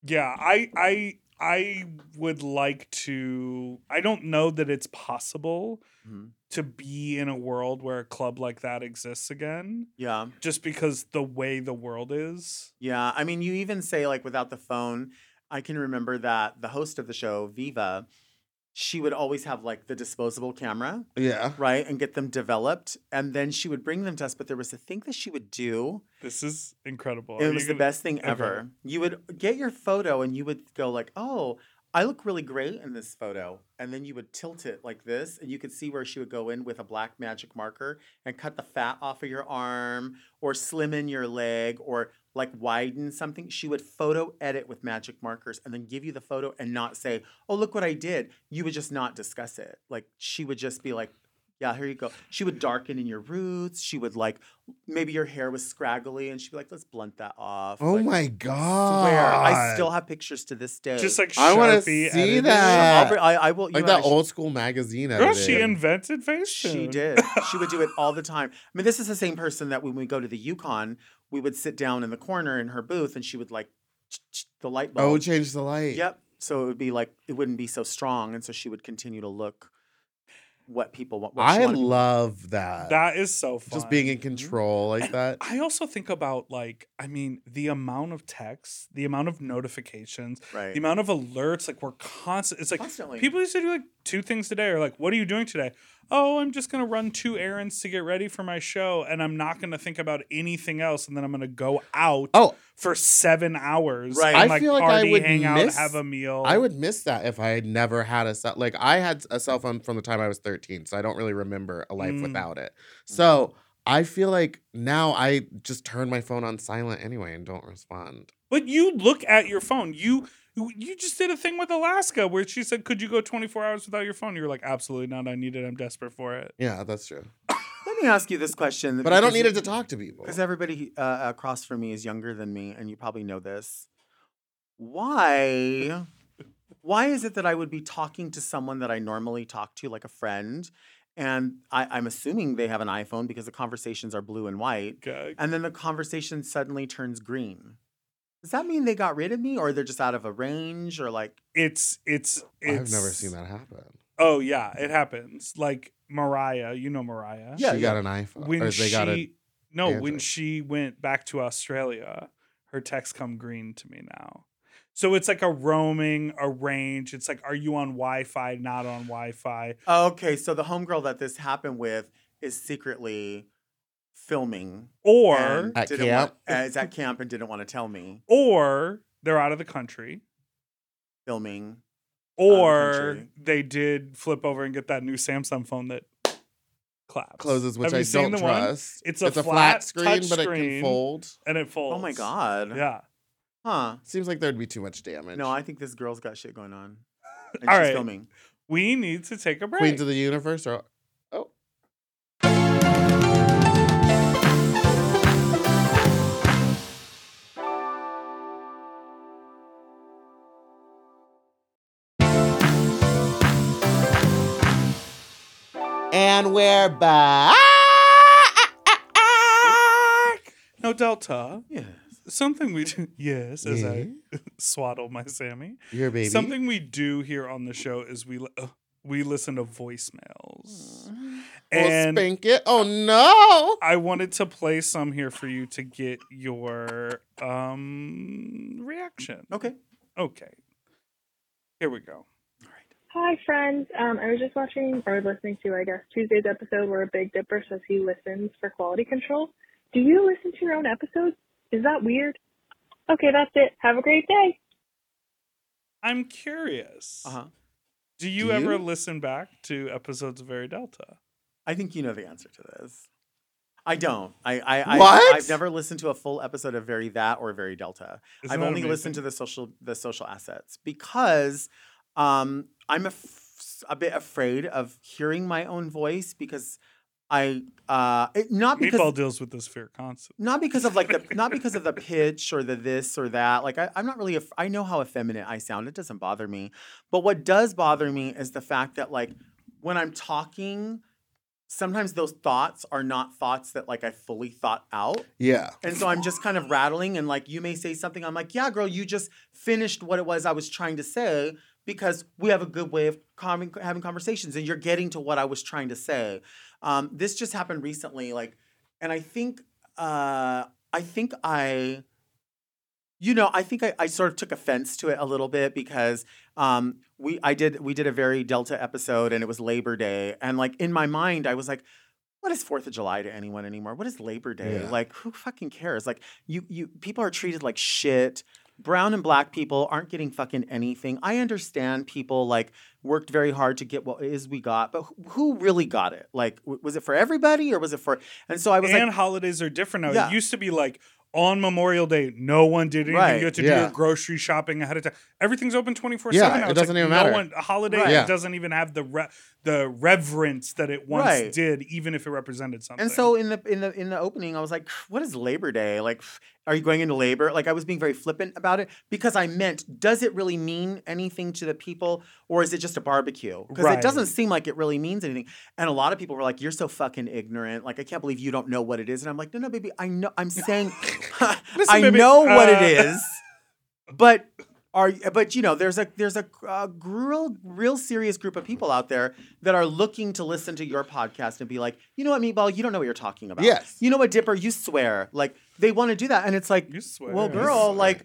yeah, I I I would like to. I don't know that it's possible Mhm. to be in a world where a club like that exists again, Yeah. just because the way the world is. Yeah, I mean, you even say like without the phone. I can remember that the host of the show, Viva, she would always have like the disposable camera, Yeah. right, and get them developed, and then she would bring them to us. But there was a thing that she would do. This is incredible. It Are was the gonna- best thing okay. ever. You would get your photo, and you would go like, "Oh, I look really great in this photo," and then you would tilt it like this, and you could see where she would go in with a black magic marker and cut the fat off of your arm, or slim in your leg, or like widen something. She would photo edit with magic markers and then give you the photo and not say, "Oh, look what I did." You would just not discuss it. Like she would just be like, Yeah, here you go. She would darken in your roots. She would like maybe your hair was scraggly, and she'd be like, "Let's blunt that off." Oh Like, my god! Swear, I still have pictures to this day. Just like I wanna Sharpie see edited. that. I'll bring- I, I will. like that I old school magazine. Girl, edited. she invented Facetune. She did. She would do it all the time. I mean, this is the same person that when we go to the Yukon, we would sit down in the corner in her booth, and she would like the light bulb. Oh, change the light. Yep. So it would be like it wouldn't be so strong, and so she would continue to look what people want. What I wanted people- love that. That is so fun. Just being in control like And that. I also think about like, I mean, the amount of texts, the amount of notifications, right. the amount of alerts. Like we're constant. It's like Constantly. people used to do like two things today. Or like, what are you doing today? Oh, I'm just gonna run two errands to get ready for my show, and I'm not gonna think about anything else. And then I'm gonna go out Oh, for seven hours. Right. And, I like, feel like I would hang out, miss- have a meal. I would miss that if I had never had a cell. Like I had a cell phone from the time I was 13, so I don't really remember a life Mm. without it. So I feel like now I just turn my phone on silent anyway and don't respond. But you look at your phone. You you just did a thing with Alaska where she said, "Could you go 24 hours without your phone?" You were like, "Absolutely not. I need it. I'm desperate for it." Yeah, that's true. Let me ask you this question. But I don't need it to talk to people. Because everybody uh, across from me is younger than me, and you probably know this. Why? Why is it that I would be talking to someone that I normally talk to, like a friend, and I, I'm assuming they have an iPhone because the conversations are blue and white, Okay. and then the conversation suddenly turns green? Does that mean they got rid of me, or they're just out of a range, or like? It's it's it's. I've never seen that happen. Oh yeah, it happens. Like Mariah, you know Mariah. Yeah, she got an iPhone. When or she they got a no, when she went back to Australia, her texts come green to me now. So it's like a roaming, a range. It's like, are you on Wi-Fi? Not on Wi-Fi. Okay, so the homegirl that this happened with is secretly filming Or and At didn't camp? Want, uh, is at camp and didn't want to tell me or they're out of the country. filming. Or country. they did flip over and get that new Samsung phone that claps. closes, which Have I you seen don't the one? trust. It's a flat, flat screen, touch but it screen. can fold. and it folds. Oh my god. Yeah. Huh. Seems like there'd be too much damage. No, I think this girl's got shit going on. And All she's right. filming. We need to take a break. Queens of the Universe or And we're back. no, Delta. Yes. Something we do. Yes, as I swaddle my Sammy. Your baby. Something we do here on the show is we uh, we listen to voicemails, We'll and spank it. Oh no. I wanted to play some here for you to get your um reaction. Okay. Okay. Here we go. Hi, friends. Um, I was just watching or listening to, I guess, Tuesday's episode where Big Dipper says he listens for quality control. Do you listen to your own episodes? Is that weird? Okay, that's it. Have a great day. I'm curious. Uh huh. Do you Do ever you? listen back to episodes of Very Delta? I think you know the answer to this. I don't. I, I, What? I I've never listened to a full episode of Very That or Very Delta. Isn't I've only amazing? listened to the social the social assets because um, I'm a, f- a bit afraid of hearing my own voice because I uh, it, not because Meatball deals with this fear constantly. not because of like the not because of the pitch or the this or that like I, i'm not really aff- i know how effeminate i sound it doesn't bother me but what does bother me is the fact that like when i'm talking sometimes those thoughts are not thoughts that like i fully thought out Yeah. and so i'm just kind of rattling and like you may say something i'm like yeah girl you just finished what it was i was trying to say because we have a good way of com- having conversations and you're getting to what i was trying to say um, this just happened recently like and i think uh, i think i you know i think I, I sort of took offense to it a little bit because um, we i did we did a very delta episode and it was labor day and like in my mind i was like what is Fourth of July to anyone anymore? What is Labor Day? Yeah. Like, who fucking cares? Like, you you people are treated like shit. Brown and black people aren't getting fucking anything. I understand people like worked very hard to get what it is we got, but who, who really got it? Like, w- was it for everybody or was it for? And so I was and like, holidays are different now. Yeah. It used to be like, on Memorial Day, no one did anything. Right, You had to yeah. do your grocery shopping ahead of time. Everything's open twenty four Yeah, seven. it doesn't even matter. No one, a holiday Right. Yeah. doesn't even have the re- the reverence that it once Right. did, even if it represented something. And so in the in the in the opening, I was like, "What is Labor Day? Like, are you going into labor?" Like, I was being very flippant about it because I meant, does it really mean anything to the people, or is it just a barbecue? Because Right. it doesn't seem like it really means anything. And a lot of people were like, "You're so fucking ignorant. Like, I can't believe you don't know what it is." And I'm like, "No, no, baby, I know. I'm saying, Listen, I baby, know what uh, it is, but." Are but you know there's a there's a, uh real real serious group of people out there that are looking to listen to your podcast and be like you know what meatball you don't know what you're talking about Yes. you know what dipper you swear like they want to do that and it's like you swear. well girl like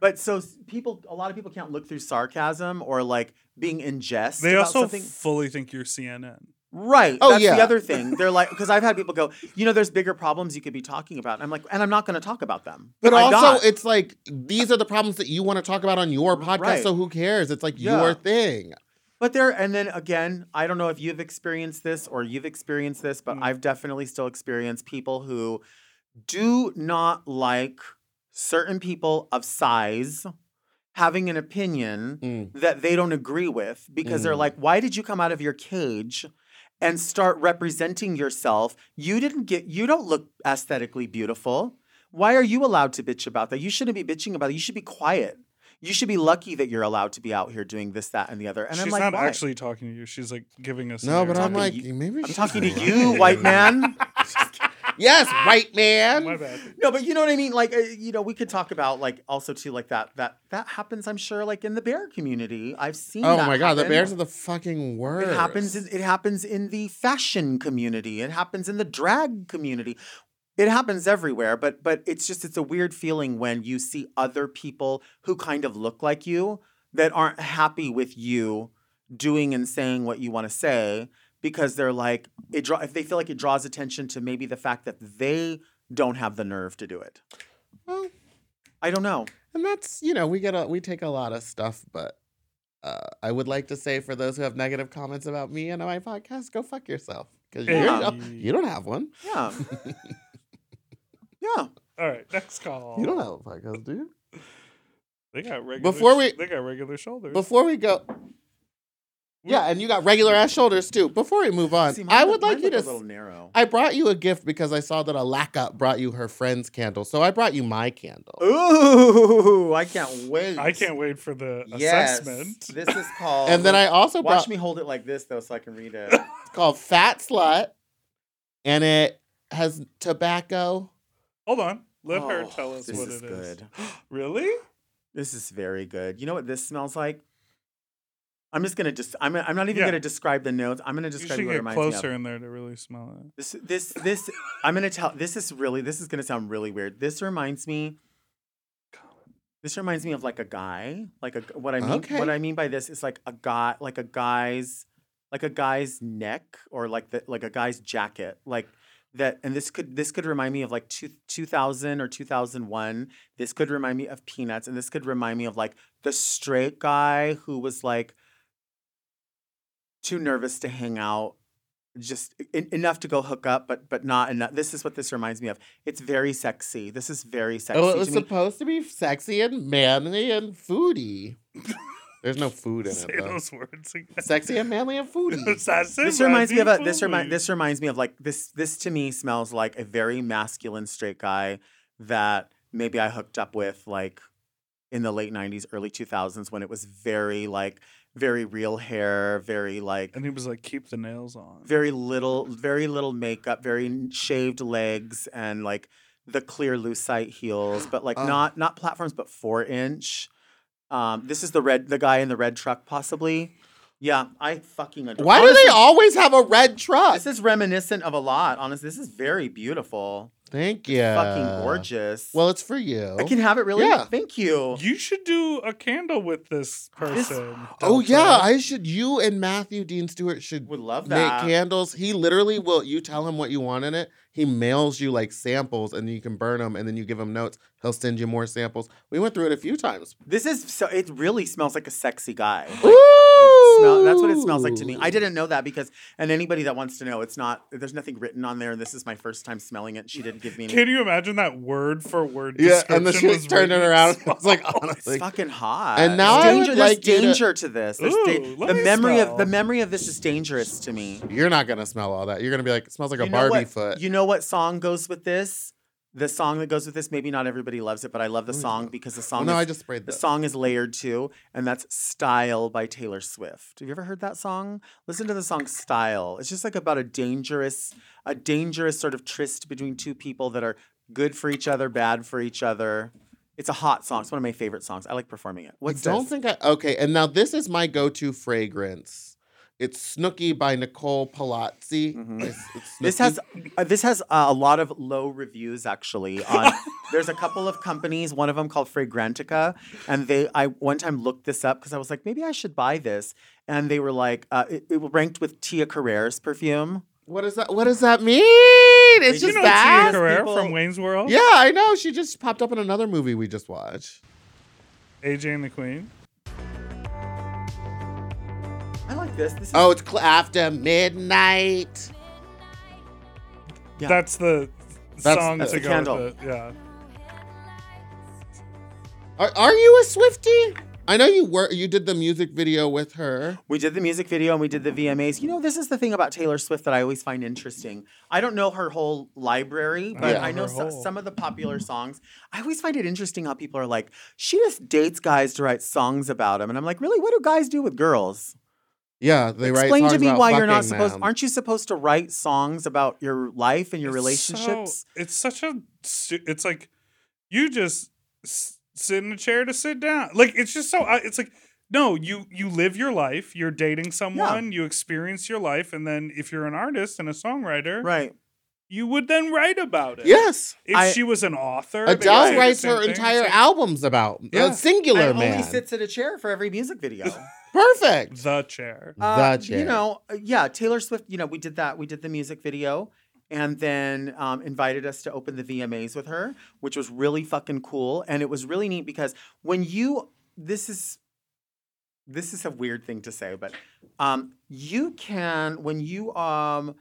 but so people a lot of people can't look through sarcasm or like being in jest they about also something fully think you're CNN. Right Oh, that's yeah. the other thing they're like because i've had people go you know there's bigger problems you could be talking about and i'm like and i'm not going to talk about them But I'm also, not. it's like these are the problems that you want to talk about on your podcast. Right. So who cares? It's like Yeah. your thing. But there, and then again, I don't know if you've experienced this or you've experienced this, but Mm. I've definitely still experienced people who do not like certain people of size having an opinion Mm. that they don't agree with because they're Mm. like, why did you come out of your cage? And start representing yourself. You didn't get, you don't look aesthetically beautiful. Why are you allowed to bitch about that? You shouldn't be bitching about it. You should be quiet. You should be lucky that you're allowed to be out here doing this, that, and the other. And She's I'm like, not why? actually talking to you. She's like giving us. No, but I'm like, you- maybe I'm she's talking to right. you, white man. Yes, white man. My bad. No, but you know what I mean. Like, uh, you know, we could talk about like also too like that. That that happens. I'm sure, like in the bear community. I've seen. Oh that my god, the bears are the fucking worst. It happens. In, it happens in the fashion community. It happens in the drag community. It happens everywhere. But but it's just it's a weird feeling when you see other people who kind of look like you that aren't happy with you doing and saying what you want to say because they're like it draw if they feel like it draws attention to maybe the fact that they don't have the nerve to do it. Well, I don't know. and that's you know we get a we take a lot of stuff, but uh, I would like to say for those who have negative comments about me and my podcast, go fuck yourself because Yeah. you don't have one. Yeah. yeah. All right, next call. You don't have a podcast, do you? They got regular. Before we- they got regular shoulders. Before we go, yeah, and you got regular ass shoulders too. Before we move on, See, I mine- would like you to. a little narrow. I brought you a gift because I saw that Alaska brought you her friend's candle, so I brought you my candle. Ooh, I can't wait. I can't wait for the Yes. assessment. This is called. And then I also watch brought me hold it like this though, so I can read it. it's called Fat Slut, and it has tobacco. Hold on. Let her Oh, tell us this what is it is. good. Really? This is very good. You know what this smells like? I'm just gonna just. I'm. I'm not even Yeah. gonna describe the notes. I'm gonna You describe should what it get reminds closer me of. in there to really smell it. This. This. This. I'm gonna tell. This is really. This is gonna sound really weird. This reminds me. This reminds me of like a guy. Like a. What I mean. Okay. What I mean by this is like a guy. Like a guy's. Like a guy's neck or like the like a guy's jacket. Like that and this could this could remind me of like two, 2000 or 2001 this could remind me of peanuts and this could remind me of like the straight guy who was like too nervous to hang out just en- enough to go hook up but but not enough this is what this reminds me of it's very sexy this is very sexy Oh, it was to me. supposed to be sexy and manly and foodie. There's no food in Say it though. those words again. Sexy and manly and foodie. This reminds me of a this remind this reminds me of like this this to me smells like a very masculine straight guy that maybe I hooked up with like in the late 90s early 2000s when it was very like very real hair very like And he was like, "Keep the nails on." very little very little makeup very shaved legs and like the clear lucite heels but like Oh. not not platforms but 4 inch um this is the red the guy in the red truck possibly yeah I fucking adore Why do honestly, they always have a red truck? this is reminiscent of a lot. Honestly, this is very beautiful. Thank you. Fucking gorgeous. Well, it's for you. I can have it really. Yeah. Thank you. You should do a candle with this This- person. Oh Delta. yeah, I should. You and Matthew Dean Stewart should Would love make that. candles. He literally will. You tell him what you want in it. He mails you like samples, and you can burn them, and then you give him notes. He'll send you more samples. We went through it a few times. This is so. It really smells like a sexy guy. Like, Ooh, smell. That's what it smells like to me. I didn't know that because, and anybody that wants to know, it's not. There's nothing written on there. This is my first time smelling it. She didn't give me any. Can you imagine that word for word? Yeah, and then she was turned it written? around. I was like, oh, It's fucking hot. And now There's I would like you there's to- danger to, this. There's da- let the me memory smell. of the memory of this is dangerous to me. you're not gonna smell all that. You're gonna be like, it smells like a you know Barbie what, foot. You know what song goes with this? The song that goes with this. Maybe not everybody loves it, but I love the song because the song. no, is, I just sprayed the this. song is layered too, and that's "Style" by Taylor Swift. Have you ever heard that song? Listen to the song "Style." It's just like about a dangerous, a dangerous sort of tryst between two people that are good for each other, bad for each other. It's a hot song. It's one of my favorite songs. I like performing it. What's I don't this? think I okay. And now this is my go-to fragrance. It's Snooki by Nicole Polizzi. Mhm. It's- it's This has uh, this has uh, a lot of low reviews actually. On there's a couple of companies, one of them called Fragrantica, and they I one time looked this up because I was like maybe I should buy this, and they were like uh, it, it ranked with Tia Carrere's perfume. What does that? What does that mean? It's You You just know that. Tia Carrere people- from Wayne's World? Yeah, I know. She just popped up in another movie we just watched. AJ and the Queen. Like this. This is, Oh, it's cl- after midnight. Yeah. That's the That's- song that's to the go candle. with it. Yeah. Are, are you a Swifty? I know you were. You did the music video with her. we did the music video and we did the VMAs. You know, this is the thing about Taylor Swift that I always find interesting. I don't know her whole library, but Yeah. I know Her so, whole- some of the popular songs. I always find it interesting how people are like, she just dates guys to write songs about them, and I'm like, really? What do guys do with girls? Yeah, they write songs. Explain to me about why you're not supposed. them. Aren't you supposed to write songs about your life and your It's relationships? so- it's such a. It's like you just s- sit in a chair to sit down. Like it's just so. uh, It's like no, you you live your life. You're dating someone. You experience your life, and then if you're an artist and a songwriter, right. You would then write about it. Yes. If I- she was an author, they Adele writes her thing. Entire like, albums about Yeah. a singular and man. only sits at a chair for every music video. Perfect. the chair. Uh, the chair. You know, uh, yeah, Taylor Swift, you know, we did that. We did the music video and then um, invited us to open the VMAs with her, which was really fucking cool. And it was really neat because when you, this is, this is a weird thing to say, but um, you can, when you um,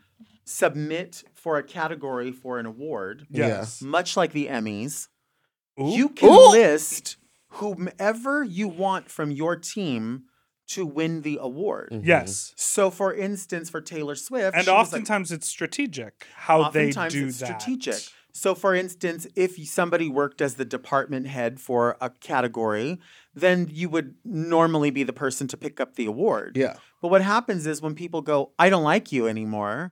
submit for a category for an award, Yes. much like the Emmys, Ooh. you can Ooh. list whomever you want from your team to win the award. Mhm. Yes. So, for instance, for Taylor Swift, And she was like- oftentimes it's strategic how they oftentimes do it's that. strategic. So, for instance, if somebody worked as the department head for a category, then you would normally be the person to pick up the award. Yeah. But what happens is when people go, I don't like you anymore,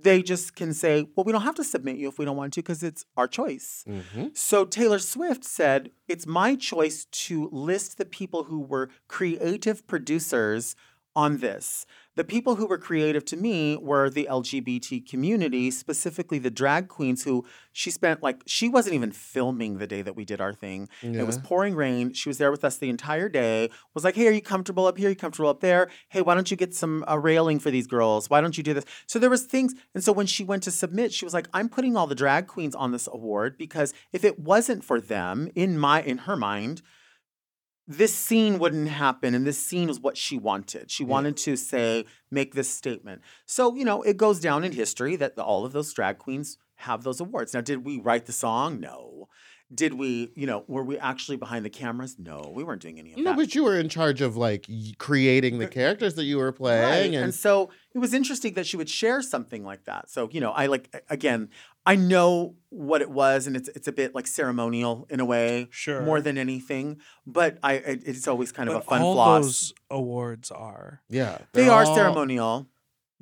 they just can say, well, we don't have to submit you if we don't want to because it's our choice. hmm So Taylor Swift said, It's my choice to list the people who were creative producers on this. The people who were creative to me were the LGBT community, specifically the drag queens who she spent like, she wasn't even filming the day that we did our thing. It was pouring rain. She was there with us the entire day. Was like, hey, are you comfortable up here? Are you comfortable up there? Hey, why don't you get some a railing for these girls? Why don't you do this? So there was things, and so when she went to submit, she was like, I'm putting all the drag queens on this award because if it wasn't for them, in my in her mind, this scene wouldn't happen and this scene was what she wanted she Yeah. wanted to say make this statement so you know it goes down in history that all of those drag queens have those awards now did we write the song no did we you know were we actually behind the cameras no we weren't doing any of No, that but you were in charge of like creating the uh, characters that you were Right. playing, And, and so it was interesting that she would share something like that. So, you know, I like again, I know what it was and it's it's a bit like ceremonial in a way Sure. more than anything, but I it- it's always kind of a fun all floss. those awards are. yeah, they they're all- ceremonial.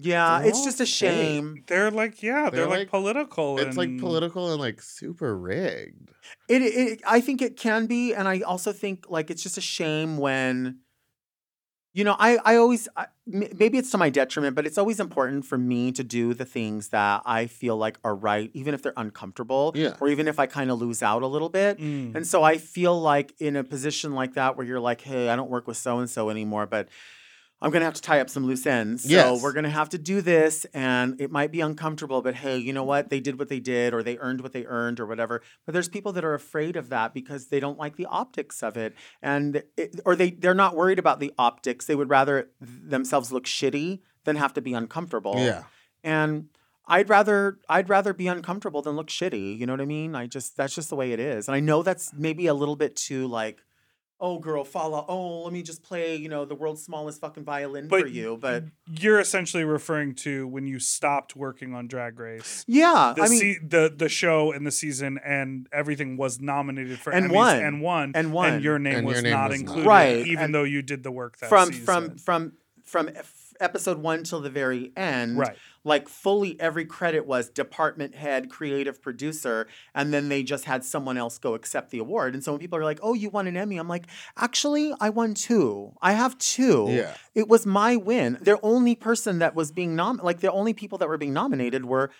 Yeah, it's all just a fake. shame. They're like, yeah, they're, They're like, like- political. It's like political and like super rigged. It, it I think it can be and I also think like it's just a shame when you know, I, I always, I, maybe it's to my detriment, but it's always important for me to do the things that I feel like are right, even if they're uncomfortable, Yeah. or even if I kind of lose out a little bit. Mm. And so I feel like in a position like that where you're like, hey, I don't work with so and so anymore, but I'm gonna have to tie up some loose ends. So Yes. we're gonna have to do this, and it might be uncomfortable, but hey, you know what? They did what they did, or they earned what they earned, or whatever. But there's people that are afraid of that because they don't like the optics of it, and it, or they they're not worried about the optics. They would rather themselves look shitty than have to be uncomfortable. Yeah. And I'd rather I'd rather be uncomfortable than look shitty. You know what I mean? I just that's just the way it is. And I know that's maybe a little bit too like, oh girl, follow. Oh, let me just play, you know, the world's smallest fucking violin for you. But You're essentially referring to when you stopped working on Drag Race. yeah, The, I mean, se- the the show and the season and everything was nominated for And Emmys won. and won And won. and your name And was your name not was not. included, Right, Even and though you did the work that from season. from from from f- episode one till the very end. right. Like fully every credit was department head, creative producer, and then they just had someone else go accept the award. And so when people are like, "Oh, you won an Emmy," I'm like, "Actually, I won two. I have two. Yeah. It was my win. The only person that was being nom like the only people that were being nominated were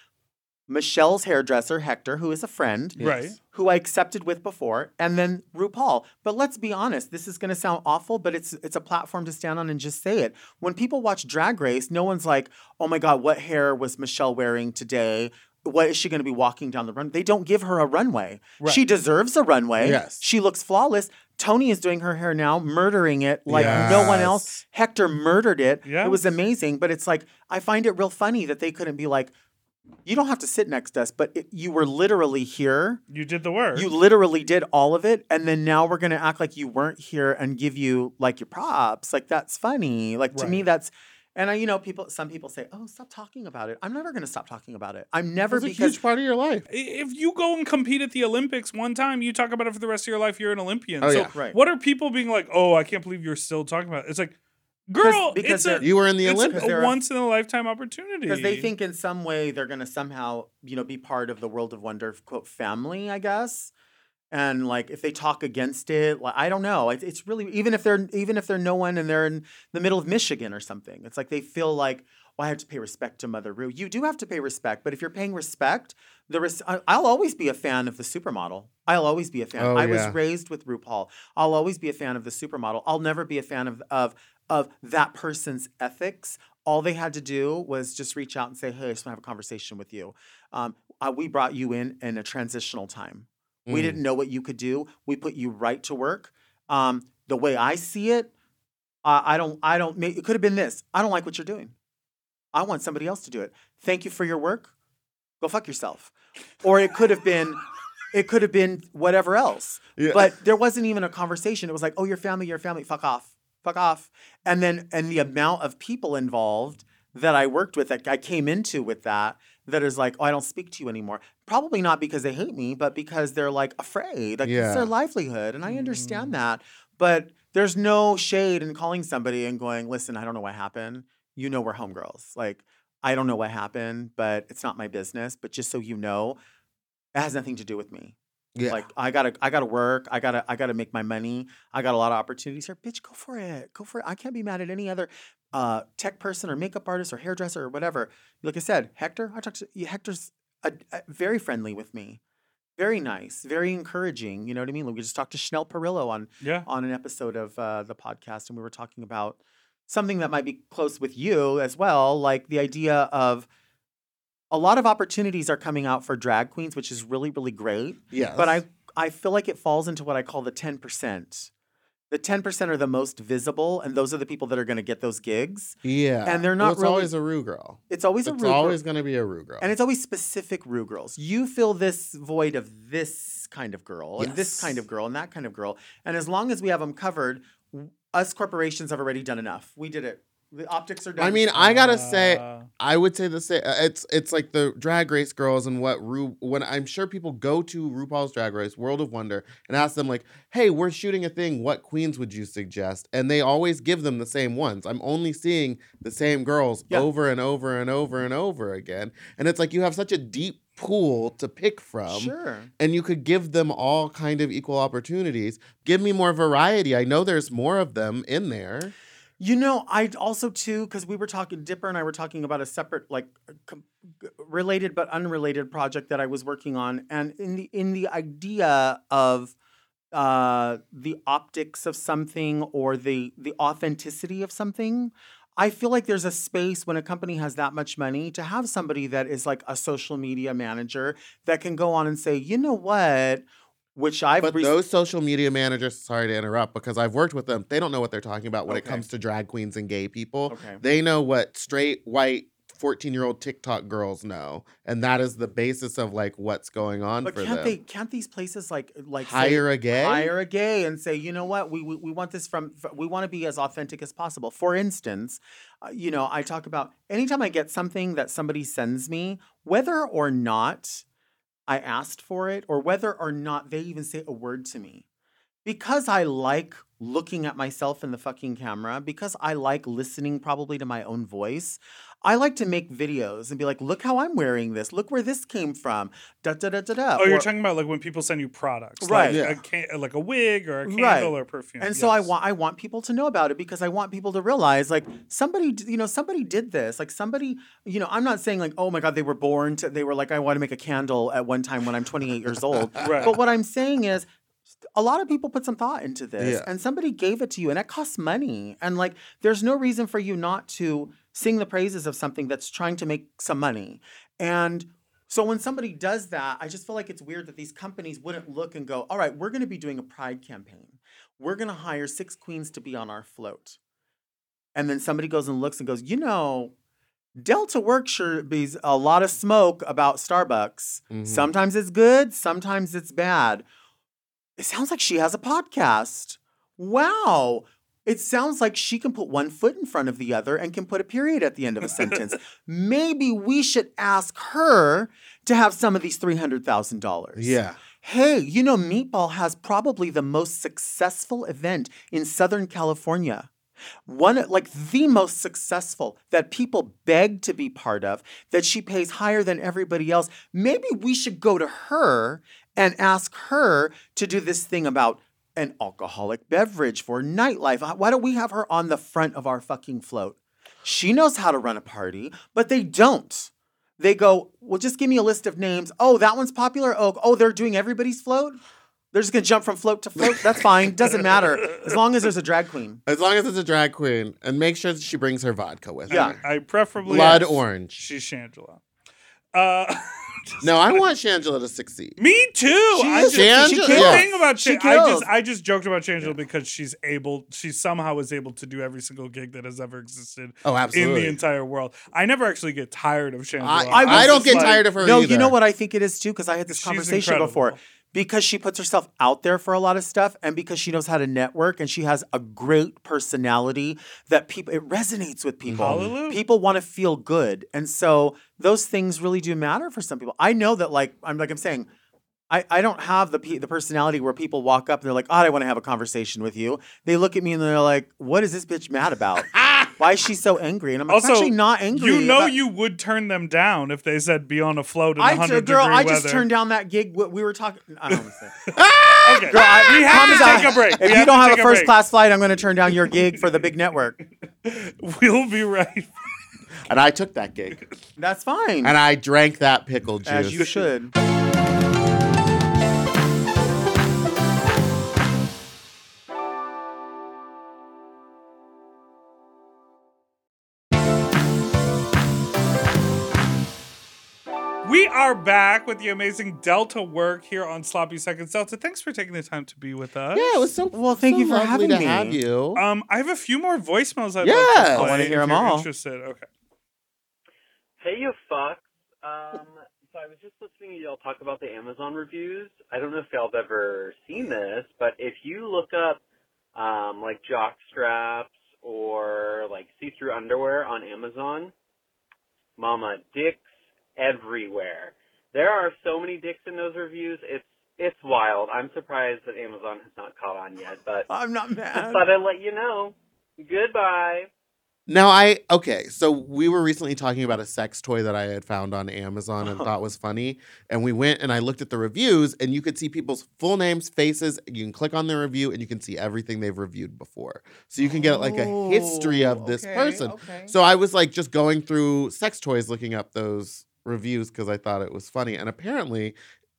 Michelle's hairdresser Hector, who is a friend, Right. who I accepted with before, and then RuPaul. But let's be honest, this is going to sound awful, but it's it's a platform to stand on and just say it. When people watch Drag Race, no one's like, "Oh my god, what hair was Michelle wearing today?" What is she going to be walking down the run? They don't give her a runway. Right. She deserves a runway. Yes. She looks flawless. Tony is doing her hair now, murdering it like no one else. Hector murdered it. Yes. It was amazing. But it's like, I find it real funny that they couldn't be like, you don't have to sit next to us, but it, you were literally here. You did the work. You literally did all of it. And then now we're going to act like you weren't here and give you like your props. Like, that's funny. Like, to me, that's. And I, you know, people. Some people say, "Oh, stop talking about it." I'm never going to stop talking about it. I'm never It's a because huge part of your life. if you go and compete at the Olympics one time, you talk about it for the rest of your life. You're an Olympian. Oh, so yeah. Right. what are people being like? Oh, I can't believe you're still talking about it. It's like, girl, because it's a, You were in the Olympics. a a- once in a lifetime opportunity because they think in some way they're going to somehow you know be part of the world of wonder quote family i guess and like if they talk against it like i don't know it, it's really even if they're even if they're no one and they're in the middle of michigan or something it's like they feel like well, I have to pay respect to Mother Ru. You do have to pay respect, but if you're paying respect, the res- I- I'll always be a fan of the supermodel. I'll always be a fan. Oh, I yeah. was raised with RuPaul. I'll always be a fan of the supermodel. I'll never be a fan of of of that person's ethics. All they had to do was just reach out and say, "Hey, I just want to have a conversation with you. Um, uh, we brought you in in a transitional time. We Mm. didn't know what you could do. We put you right to work. Um, the way I see it, uh, I don't. I don't. It could have been this. I don't like what you're doing. I want somebody else to do it. Thank you for your work. Go fuck yourself. Or it could have been. It could have been whatever else. Yeah. But there wasn't even a conversation. It was like, oh, your family, your family, fuck off, fuck off. And then, and the amount of people involved that I worked with, that I came into with that, that is like, oh, I don't speak to you anymore. Probably not because they hate me, but because they're like afraid. Like it's their livelihood. And I understand mm. that. But there's no shade in calling somebody and going, listen, I don't know what happened. You know, we're homegirls. Like, I don't know what happened, but it's not my business. But just so you know, it has nothing to do with me. Yeah. Like I gotta, I gotta work. I gotta, I gotta make my money. I got a lot of opportunities here. Bitch, go for it. Go for it. I can't be mad at any other uh, tech person or makeup artist or hairdresser or whatever. Like I said, Hector. I talked to Hector's a, a- very friendly with me, very nice, very encouraging. You know what I mean? Like we just talked to Chanel Perillo on yeah. on an episode of uh, the podcast, and we were talking about something that might be close with you as well, like the idea of a lot of opportunities are coming out for drag queens, which is really, really great. yes. But I, I feel like it falls into what I call the 10%. The 10% are the most visible, and those are the people that are going to get those gigs. yeah. and they're Well, not it's really- always a Ru girl. It's always a It's Ru It's always going to be a Ru girl. and it's always specific Ru girls. You fill this void of this kind of girl, and this kind of girl, and that kind of girl. And as long as we have them covered, us corporations have already done enough. We did it. The optics are done. I mean, I gotta say, Uh, I would say the same. It's it's like the Drag Race girls and what Ru. When I'm sure people go to RuPaul's Drag Race, World of Wonder, and ask them like, "Hey, we're shooting a thing. What queens would you suggest?" And they always give them the same ones. I'm only seeing the same girls Yeah. over and over and over and over again. And it's like you have such a deep pool to pick from. sure. and you could give them all kind of equal opportunities. Give me more variety. I know there's more of them in there. You know, I also too because we were talking. Dipper and I were talking about a separate, like, com- related but unrelated project that I was working on, and in the in the idea of uh, the optics of something or the the authenticity of something. I feel like there's a space when a company has that much money to have somebody that is like a social media manager that can go on and say, you know what, which I've But re- those social media managers, sorry to interrupt, because I've worked with them, they don't know what they're talking about when it comes to drag queens and gay people. Okay. They know what straight, white, 14 year old TikTok girls know. And that is the basis of like what's going on But for can't them. they? Can't these places like like say- Hire a gay? hire a gay and say, you know what, we we, we want this from, we want to be as authentic as possible. For instance, uh, you know, I talk about anytime I get something that somebody sends me, whether or not I asked for it, or whether or not they even say a word to me, because I like looking at myself in the fucking camera, because I like listening probably to my own voice. I like to make videos and be like, look how I'm wearing this. Look where this came from. Da da da da da. Oh, you're Or- talking about like when people send you products, Right. Like, Yeah. a can- like a wig or a candle Right. or perfume. And so I want I want people to know about it because I want people to realize like somebody you know somebody did this like somebody you know I'm not saying like oh my god they were born to they were like I want to make a candle at one time when I'm 28 years old Right. but what I'm saying is a lot of people put some thought into this Yeah. and somebody gave it to you and it costs money and like there's no reason for you not to sing the praises of something that's trying to make some money and so when somebody does that i just feel like it's weird that these companies wouldn't look and go all right we're going to be doing a pride campaign we're going to hire six queens to be on our float and then somebody goes and looks and goes you know delta work sure be a lot of smoke about starbucks Mhm. sometimes it's good sometimes it's bad it sounds like she has a podcast. Wow. It sounds like she can put one foot in front of the other and can put a period at the end of a sentence. Maybe we should ask her to have some of these $300,000. Yeah. Hey, you know, Meatball has probably the most successful event in Southern California. One, like the most successful that people beg to be part of, that she pays higher than everybody else. Maybe we should go to her and ask her to do this thing about an alcoholic beverage for nightlife. Why don't we have her on the front of our fucking float? She knows how to run a party, but they don't. They go, well, just give me a list of names. Oh, that one's popular. Oh, oh, they're doing everybody's float. They're just gonna jump from float to float. That's fine. Doesn't matter as long as there's a drag queen. As long as it's a drag queen, and make sure that she brings her vodka with her. Yeah. her. I preferably Blood yes, orange. She's Shangela. Uh, No, I want Shangela to succeed. me too. I just, Shangela- the yeah. thing about She Shan- I just. I just joked about Shangela because she's able. She somehow is able to do every single gig that has ever existed Oh, absolutely. in the entire world. I never actually get tired of Shangela. I, I I, don't get like- tired of her No, either. you know what I think it is too, because I had this She's conversation incredible. before. Because she puts herself out there for a lot of stuff, and because she knows how to network, and she has a great personality that people it resonates with people. Hallelujah. People want to feel good, and so those things really do matter for some people. I know that, like I'm like I'm saying. I, I don't have the pe- the personality where people walk up and they're like, oh, I want to have a conversation with you. They look at me and they're like, What is this bitch mad about? Why is she so angry? And I'm like, Also, I'm actually not angry. You know about- you would turn them down if they said be on a float in I, 100 girl, degree I weather. just turned down that gig. We we were talking. I don't want to say. Okay. Girl, I- we have to I- take a break. We If you have don't to have a first break. class flight, I'm going to turn down your gig for the big network. we'll be right. And I took that gig. That's fine. And I drank that pickle juice. As you should. Are back with the amazing Delta work here on Sloppy Seconds. Delta, thanks for taking the time to be with us. Yeah, it was so Well, thank so you for lovely having to me. have you. Um, I have a few more voicemails I'd Yeah. like to I wanna hear them all. Interested? Okay. Hey, you fucks. Um, so I was just listening to y'all talk about the Amazon reviews. I don't know if y'all have ever seen this, but if you look up, um, like jock straps or like see-through underwear on Amazon, mama, dicks everywhere. There are so many dicks in those reviews. It's, it's wild. I'm surprised that Amazon has not caught on yet, but I'm not mad. thought I'd let you know. Goodbye. Now I okay, so we were recently talking about a sex toy that I had found on Amazon and thought was funny, and we went and I looked at the reviews, and you could see people's full names, faces. You can click on their review, and you can see everything they've reviewed before, so you can get like a history of this Oh, okay, person. okay. So I was like just going through sex toys, looking up those reviews because I thought it was funny, and apparently.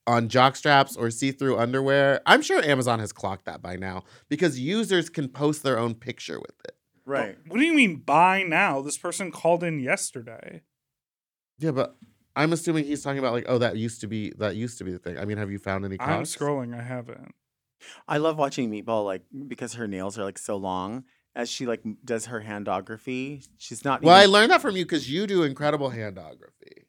on jock straps or see-through underwear. I'm sure Amazon has clocked that by now because users can post their own picture with it. Right. What do you mean by now? This person called in yesterday. Yeah, but I'm assuming he's talking about like, oh, that used to be that used to be the thing. I mean, have you found any? I'm scrolling. I haven't. I love watching Meatball like because her nails are like so long as she like does her handography. She's not. Well, I learned that from you because you do incredible handography.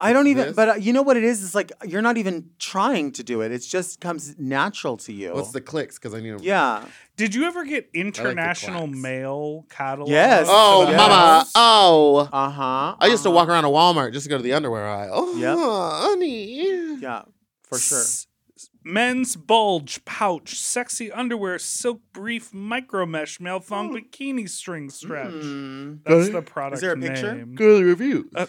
I don't even. this. But uh, you know what it is? It's like you're not even trying to do it. It just comes natural to you. What's the clicks? Because I need. yeah. Did you ever get international clacks. mail catalog? Yes. Oh, for the mama. Oh. Uh huh. I used to walk around a Walmart just to go to the underwear aisle. Yeah. Oh, honey. Yeah, for sure. S- Men's bulge pouch, sexy underwear, silk brief, micro mesh, male thong, bikini string stretch. Mm. That's the product Is there a picture? name. Girly reviews. Uh,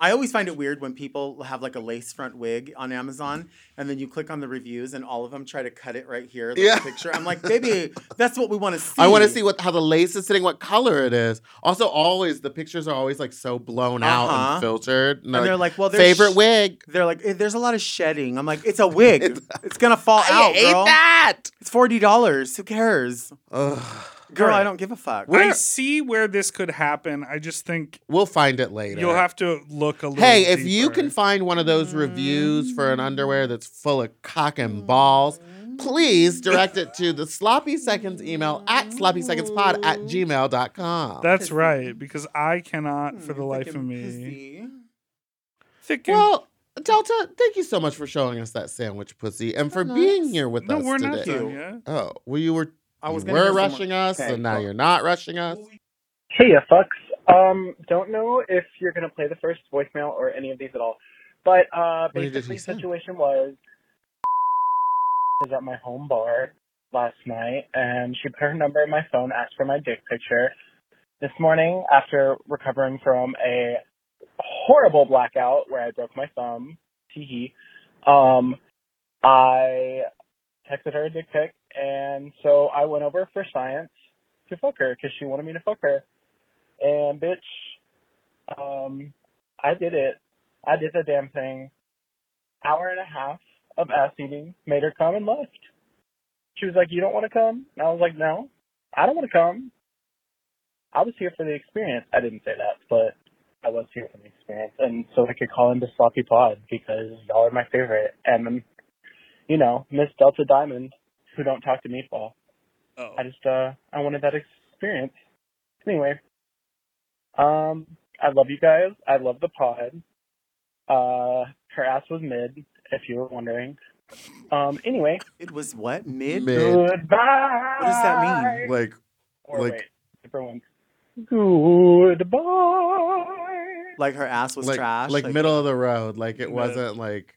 I always find it weird when people have like a lace front wig on Amazon, and then you click on the reviews, and all of them try to cut it right here, like Yeah. picture. I'm like, baby, that's what we want to see. I want to see what how the lace is sitting, what color it is. Also, always the pictures are always like so blown out Uh-huh. and filtered. And And they're like, well, there's favorite sh- wig. They're like, "Eh, there's a lot of shedding. I'm like, it's a wig. it's gonna fall I out, hate girl. that. It's forty dollars. Who cares, Ugh. Girl? I don't give a fuck. Where- I see where this could happen. I just think We'll find it later. you'll have to look a little. Hey, if you deeper. can find one of those reviews for an underwear that's full of cock and balls, please direct it to the sloppy seconds email at sloppysecondspod at gmail.com. That's right, because I cannot, Hmm, for the life of me, pussy. well, Delta, thank you so much for showing us that sandwich pussy and for being here with no, us we're today. not done yet. Oh, well, you were I was you gonna were hear some more- rushing us, Okay, and now cool. you're not rushing us. Hey, ya fucks. Um, don't know if you're gonna play the first voicemail or any of these at all, but uh, What did he basically, say? situation was was at my home bar last night, and she put her number in my phone, asked for my dick picture. This morning, after recovering from a horrible blackout where I broke my thumb, tee hee, um, I texted her a dick pic, and so I went over for science to fuck her because she wanted me to fuck her. And bitch, um, I did it. I did the damn thing. Hour and a half of ass eating made her come and left. She was like, "You don't want to come?" And I was like, "No, I don't want to come. I was here for the experience." I didn't say that, but I was here for the experience, and so I could call into Sloppy Pod because y'all are my favorite. And you know, Miss Delta Diamond, who don't talk to Meatball. Oh. I just uh I wanted that experience. Anyway, um, I love you guys. I love the pod. Uh, her ass was mid, if you were wondering. Um, anyway, It was what mid? Mid. goodbye. What does that mean? Like, Or like- wait, different one. Goodbye. Like her ass was like, trash. like middle of the road. Like it Mid. wasn't like,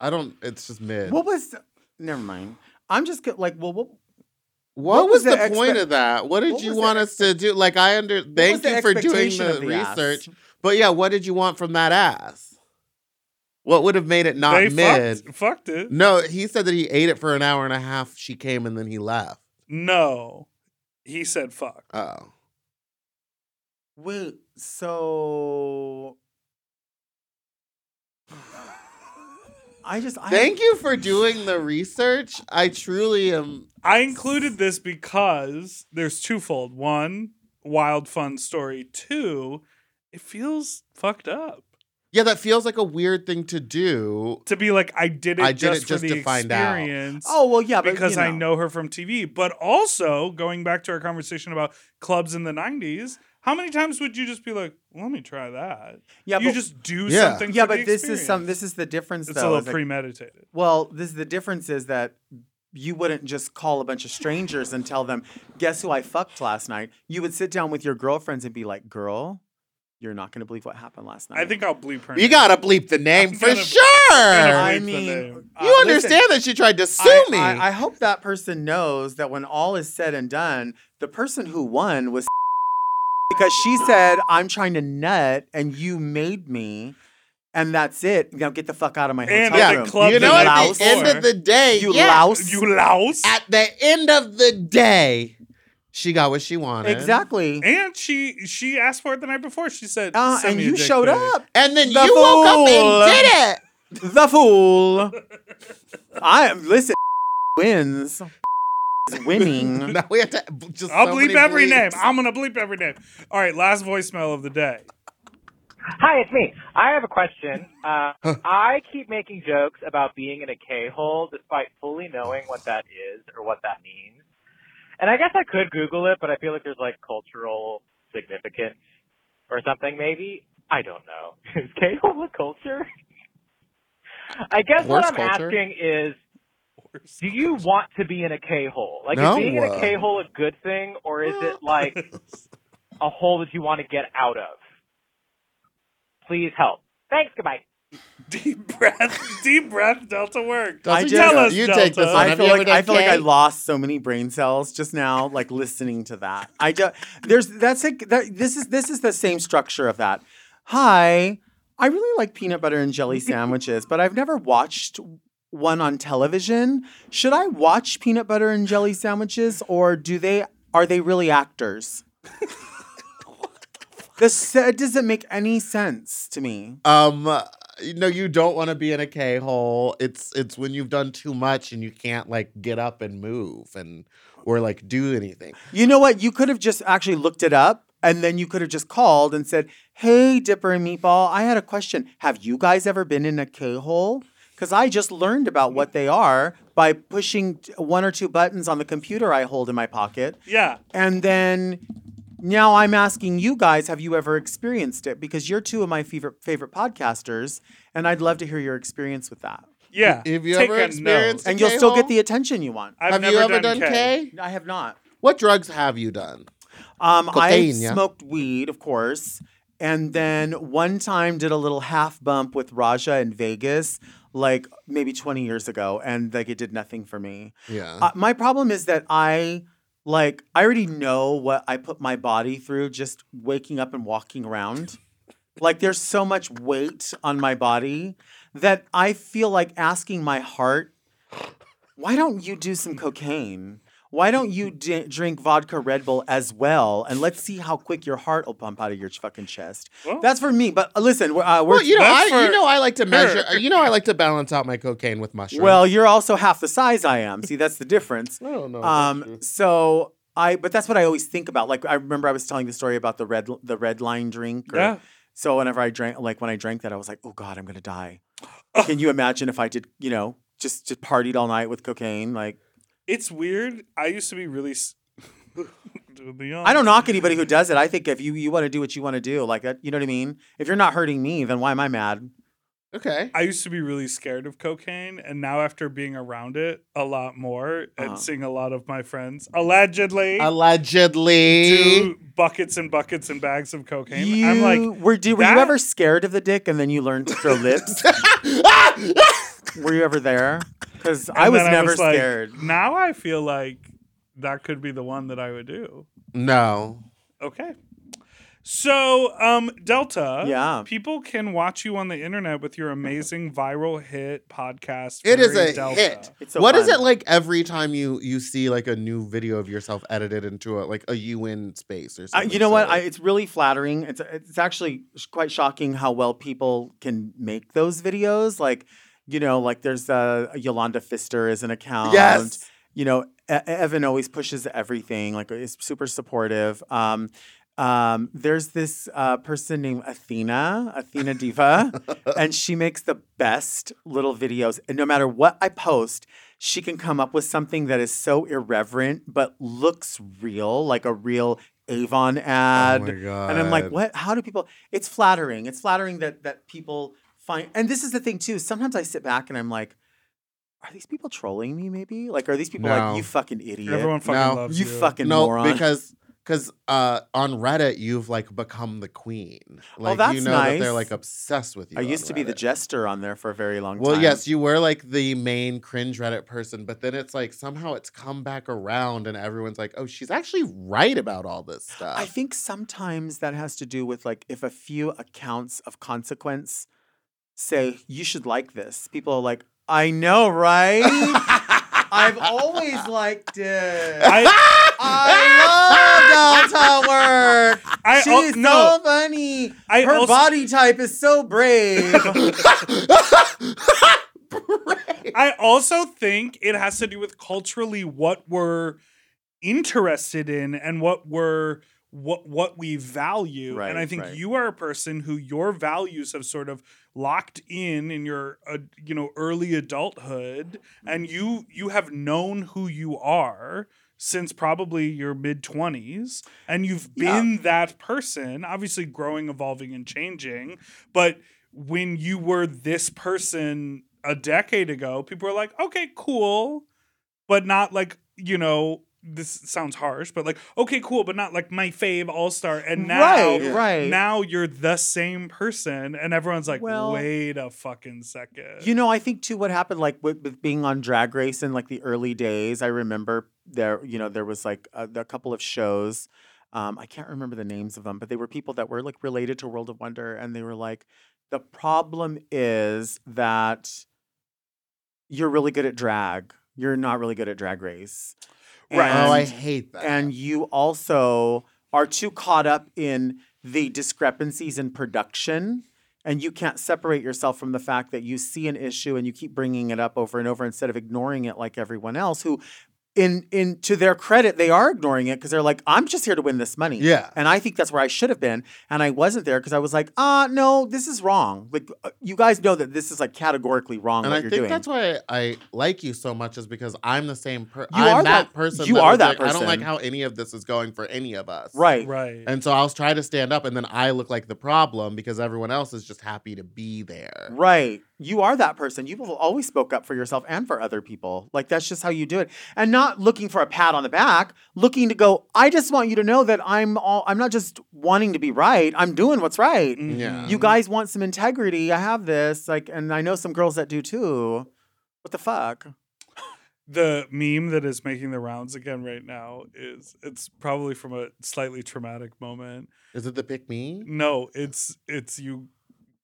I don't. It's just mid. What was? Never mind. I'm just like, well, what? What, What was, was the, the point of that? What did what you was the want us to do? Like I under thank you for doing expectation the, of the ass? research. But yeah, what did you want from that ass? What would have made it not they mid? fucked, fucked it. No, he said that he ate it for an hour and a half. She came and then he left. No, he said fuck. Oh, Wait, so I just I, thank you for doing the research. I truly am. I included this because there's twofold. One, wild fun story. Two, it feels fucked up Yeah, that feels like a weird thing to do. to be like I did it I did just it for just the to find out. experience. Oh well, yeah, but because you I know her from TV. But also going back to our conversation about clubs in the '90s, how many times would you just be like, "Let me try that"? Yeah, you but, just do Yeah. something. yeah, for the but this is some. This is the difference, It's though. a little that- premeditated. well, this is the difference is that you wouldn't just call a bunch of strangers and tell them, "Guess who I fucked last night." You would sit down with your girlfriends and be like, "Girl, you're not going to believe what happened last night." I think I'll bleep her. You name. gotta bleep the name I'm for gonna- sure. I mean, uh, you listen, understand that she tried to sue I, me. I, I hope that person knows that when all is said and done, the person who won was because she said, I'm trying to nut and you made me, and that's it. Now get the fuck out of my hotel And yeah, the room. club you know, night at louse. the end of the day, You yeah, louse. You louse. at the end of the day, she got what she wanted. Exactly. and she she asked for it the night before. She said, Uh, "Send and me a you dick showed pic." up. And then The you woke up and did it. the fool. I listen. Wins. Is winning. now we have to just. I'll so bleep many every name. I'm gonna bleep every name. All right, last voicemail of the day. Hi, it's me. I have a question. Uh, I keep making jokes about being in a K-hole despite fully knowing what that is or what that means. And I guess I could Google it, but I feel like there's like cultural significance or something maybe. I don't know. Is K-hole a culture? I guess what I'm culture? asking is, do you want to be in a K-hole? Like, No. is being in a K-hole a good thing, or is it like a hole that you want to get out of? Please help. Thanks. Goodbye. Deep breath, deep breath, Delta work. I you just- go. us, you Delta. take this one. I Have feel like I feel like I K? lost so many brain cells just now, like listening to that. I do, there's that's like that, this is this is the same structure of that. Hi, I really like peanut butter and jelly sandwiches, but I've never watched one on television. Should I watch peanut butter and jelly sandwiches, or do they are they really actors? this it doesn't make any sense to me. Um, no, you don't want to be in a K hole. It's it's when you've done too much and you can't like get up and move and or like do anything. You know what? You could have just actually looked it up and then you could have just called and said, Hey, Dipper and Meatball, I had a question. Have you guys ever been in a K hole? Because I just learned about what they are by pushing one or two buttons on the computer I hold in my pocket. Yeah. And then now I'm asking you guys, have you ever experienced it? Because you're two of my favorite favorite podcasters, and I'd love to hear your experience with that. Yeah. Have you Take ever a experienced note. And you'll still K-hole? get the attention you want. I've have never you ever done, done K. K? I have not. What drugs have you done? Um, I yeah? smoked weed, of course, and then one time did a little half bump with Raja in Vegas, like maybe 20 years ago, and like it did nothing for me. Yeah. Uh, my problem is that I like I already know what I put my body through just waking up and walking around. like there's so much weight on my body that I feel like asking my heart, why don't you do some cocaine? Why don't you d- drink vodka Red Bull as well? And let's see how quick your heart will pump out of your fucking chest. Well- That's for me. But uh, listen, we're, uh, we're well, you know, I for you know I like to measure. You know, I like to balance out my cocaine with mushrooms. well, you're also half the size I am. See, that's the difference. I don't know. if that's true. Um, so I, but that's what I always think about. Like I remember I was telling the story about the red, the red line drink. Or, Yeah. So whenever I drank, like when I drank that, I was like, oh God, I'm gonna die. Can you imagine if I did, you know, just just partied all night with cocaine? Like It's weird. I used to be really. s- I don't knock anybody who does it. I think if you you want to do what you want to do, like that, you know what I mean. If you're not hurting me, then why am I mad? okay. I used to be really scared of cocaine, and now after being around it a lot more and Uh-huh. seeing a lot of my friends allegedly Allegedly. do buckets and buckets and bags of cocaine, You I'm like, were do, were you ever scared of the dick and then you learned to throw lips? were you ever there? Because I and was then never like, scared. now I feel like that could be the one that I would do. no. Okay. So, um, Delta, Yeah. people can watch you on the internet with your amazing viral hit podcast. It is Very a Delta. hit. It's so What is fun. it like every time you you see like a new video of yourself edited into a like a UN space or Uh, something? you know what? I, it's really flattering. It's it's actually quite shocking how well people can make those videos. Like, you know, like there's uh, Yolanda Fister is an account. yes. You know, E- Evan always pushes everything. Like, is super supportive. Um, um, there's this uh, person named Athena, Athena Diva, and she makes the best little videos. And no matter what I post, she can come up with something that is so irreverent but looks real, like a real Avon ad. oh my god. And I'm like, what? How do people? It's flattering. It's flattering that that people find. And this is the thing too. Sometimes I sit back and I'm like, are these people trolling me? Maybe like, are these people No. like, you fucking idiot? Everyone fucking No. loves you you. fucking no, moron. because because uh, on Reddit you've like become the queen. Like you that's know that they're nice. like obsessed with you. I on used to be the Reddit. jester on there for a very long time. Well, time. yes, you were like the main cringe Reddit person, but then it's like somehow it's come back around and everyone's like, oh, she's actually right about all this stuff. I think sometimes that has to do with like if a few accounts of consequence say you should like this, people are like, I know, right? I've always liked it. I, I love Delta work. I She's no. so funny. I Her also- body type is so brave. I also think it has to do with culturally what we're interested in and what we're what what we value. Right, and I think right. you are a person who your values have sort of locked in in your uh, you know early adulthood and you you have known who you are since probably your mid 20s and you've Yeah. been that person obviously growing evolving and changing but when you were this person a decade ago, people were like, okay, cool, but not like, you know, this sounds harsh, but like, okay, cool, but not like my fave all star. And now, right, right. now you're the same person, and everyone's like, Well- wait a fucking second. You know, I think too what happened like with, with being on Drag Race in like the early days. I remember there, you know, there was like a, a couple of shows. Um, I can't remember the names of them, but they were people that were like related to World of Wonder, and they were like, the problem is that you're really good at drag. You're not really good at Drag Race. Right. oh, I hate that. and you also are too caught up in the discrepancies in production and you can't separate yourself from the fact that you see an issue and you keep bringing it up over and over instead of ignoring it like everyone else who in in to their credit they are ignoring it because they're like i'm just here to win this money Yeah. and i think that's where i should have been and i wasn't there because i was like ah no this is wrong like uh, you guys know that this is like categorically wrong and what I you're think doing that's why I like you so much is because I'm the same person. You I'm are that, that- person. you that are that like, I don't like how any of this is going for any of us. right right. And so I'll try to stand up, and then I look like the problem because everyone else is just happy to be there. Right. You are that person. You've always spoke up for yourself and for other people. Like that's just how you do it. And not looking for a pat on the back, looking to go, I just want you to know that I'm all I'm not just wanting to be right. I'm doing what's right. Mm-hmm. Yeah. You guys want some integrity. I have this. Like and I know some girls that do too. What the fuck? the meme that is making the rounds again right now is it's probably from a slightly traumatic moment. Is it the pick me? No, it's it's you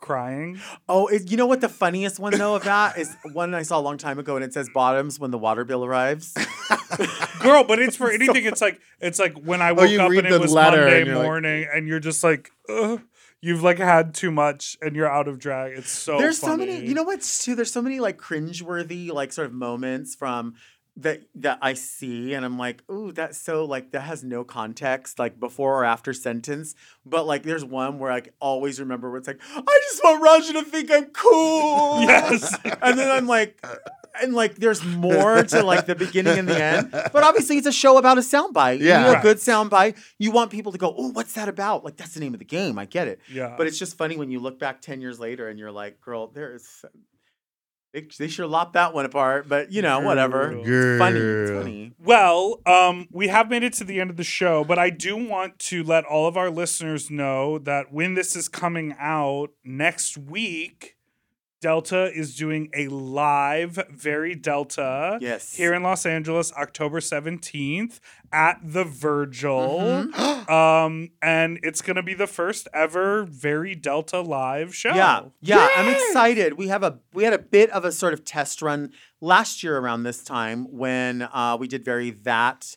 crying. Oh, it, you know what the funniest one though of that is one I saw a long time ago and it says bottoms when the water bill arrives. girl but it's for anything it's like it's like when i oh, woke you up and it was monday and you're like- morning and you're just like Ugh, you've like had too much and you're out of drag it's so there's so many you know what's too there's so many like cringeworthy like sort of moments from that that I see and I'm like, ooh, that's so like that has no context, like before or after sentence. But like there's one where I always remember where it's like, I just want Raja to think I'm cool. Yes. and then I'm like and like there's more to like the beginning and the end. But obviously it's a show about a soundbite. You Yeah. need a Right. good soundbite. You want people to go, oh, what's that about? Like that's the name of the game. I get it. yeah But it's just funny when you look back 10 years later and you're like, girl, there is. They, they sure lopped that one apart, but you know, whatever. Girl. It's funny. It's funny. well um we have made it to the end of the show but i do want to let all of our listeners know that when this is coming out next week delta is doing a live very delta Yes. here in Los Angeles, October 17th at the Virgil. Mhm. Um, and it's gonna be the first ever very Delta live show. Yeah, yeah, I'm excited. We have a we had a bit of a sort of test run last year around this time when uh, we did very that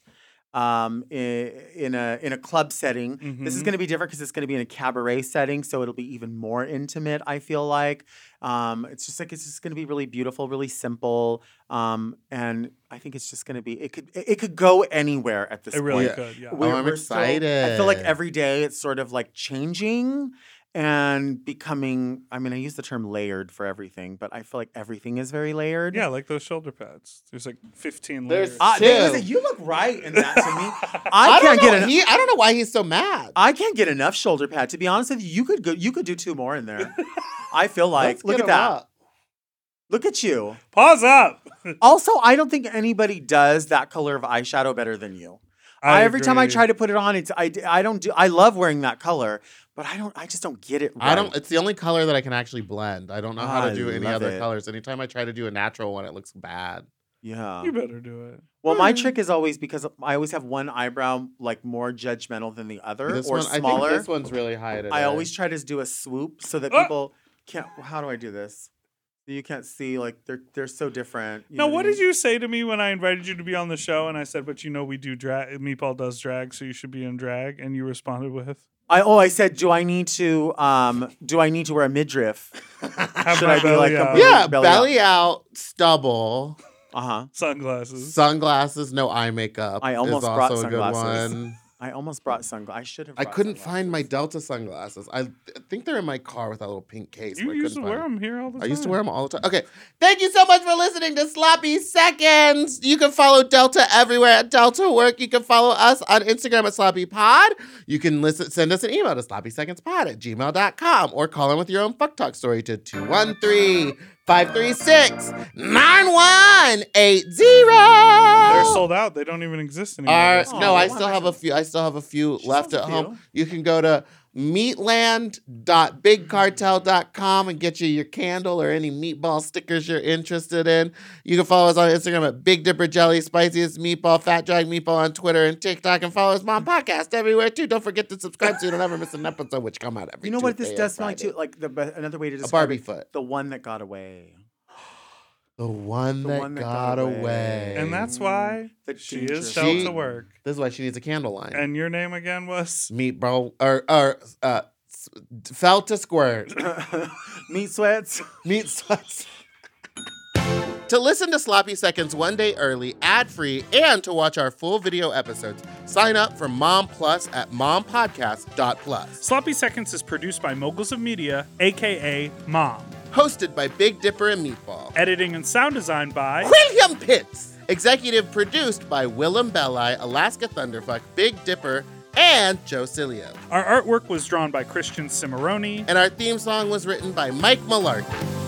um, in, in a in a club setting. This is Mhm. going to be different because it's going to be in a cabaret setting, so it'll be even more intimate. I feel like um, it's just like it's just going to be really beautiful, really simple, um, and I think it's just going to be it could it, it could go anywhere at this It really point. Yeah. could, yeah. Oh, I'm still- I feel like every day it's sort of like changing and becoming. I mean, I use the term layered for everything, but I feel like everything is very layered. yeah, like those shoulder pads. There's like 15 There's- layers. Two. there is you look right in that to me. I, I, can't don't know. get enough. He, I don't know why he's so mad. I can't get enough shoulder pad. To be honest with you, you could go. You could do two more in there. I feel like. Let's look get at him that. up. Look at you. Pause up. Also, I don't think anybody does that color of eyeshadow better than you. I, every time I agree. try to put it on, it's I, I don't do. I love wearing that color, but I don't. I just don't get it. Right. I don't. It's the only color that I can actually blend. I don't know how I to do any other it. colors. Anytime I try to do a natural one, it looks bad. Yeah. You better do it. Well, my Mm. trick is always because I always have one eyebrow like more judgmental than the other This or one, I smaller. think this one's really high today. I always try to do a swoop so that Ah! people can't. How do I do this? You can't see like they're they're so different. No, know what I did mean? you say to me when I invited you to be on the show? And I said, "But you know, we do drag. Meatball does drag, so you should be in drag." And you responded with, I oh I said, do I need to um do I need to wear a midriff? "Have Should my I be belly like a out." big- Yeah, belly belly, out, stubble, Uh huh. sunglasses." sunglasses, no eye makeup. I almost is brought also a good sunglasses. one. I almost brought sunglasses. I should have. I couldn't find my. Delta sunglasses. I th- think they're in my car with that little pink case. You I used to couldn't wear find them here all the I time. I used to wear them all the time. Okay. Thank you so much for listening to Sloppy Seconds. You can follow Delta everywhere at Delta Work. You can follow us on Instagram at Sloppy Pod. You can listen, send us an email to sloppysecondspod at gmail.com or call in with your own fuck talk story to 213 536 9180. They're sold out. They don't even exist anymore. Are, no, I still have a few. I still have a few left at home. You can go to meatland.bigcartel.com and get you your candle or any meatball stickers you're interested in. You can follow us on Instagram at Big Dipper Jelly, Spiciest Meatball, Fat Drag Meatball on Twitter and TikTok, and follow us on podcast everywhere too. Don't forget to subscribe so you don't ever miss an episode, which come out every. You know what this does smell like too? Like the another way to A describe Barbie it, foot. the one that got away. The one, The that, one that got, got away. away. and that's why The she danger is She- to Work. This is why she needs a candle line. And your name again was? Meatball or or uh, s- felt to squirt. Meat sweats. Meat sweats. to listen to Sloppy Seconds one day early, ad free, and to watch our full video episodes, sign up for Mom Plus at mompodcast.plus. Sloppy Seconds is produced by Moguls of Media, aka Mom. Hosted by Big Dipper and Meatball. Editing and sound design by William Pitts. Executive produced by Willam Belli, Alaska Thunderfuck, Big Dipper, and Joe Cilio. Our artwork was drawn by Christian Cimarroni. And our theme song was written by Mike Malarkey.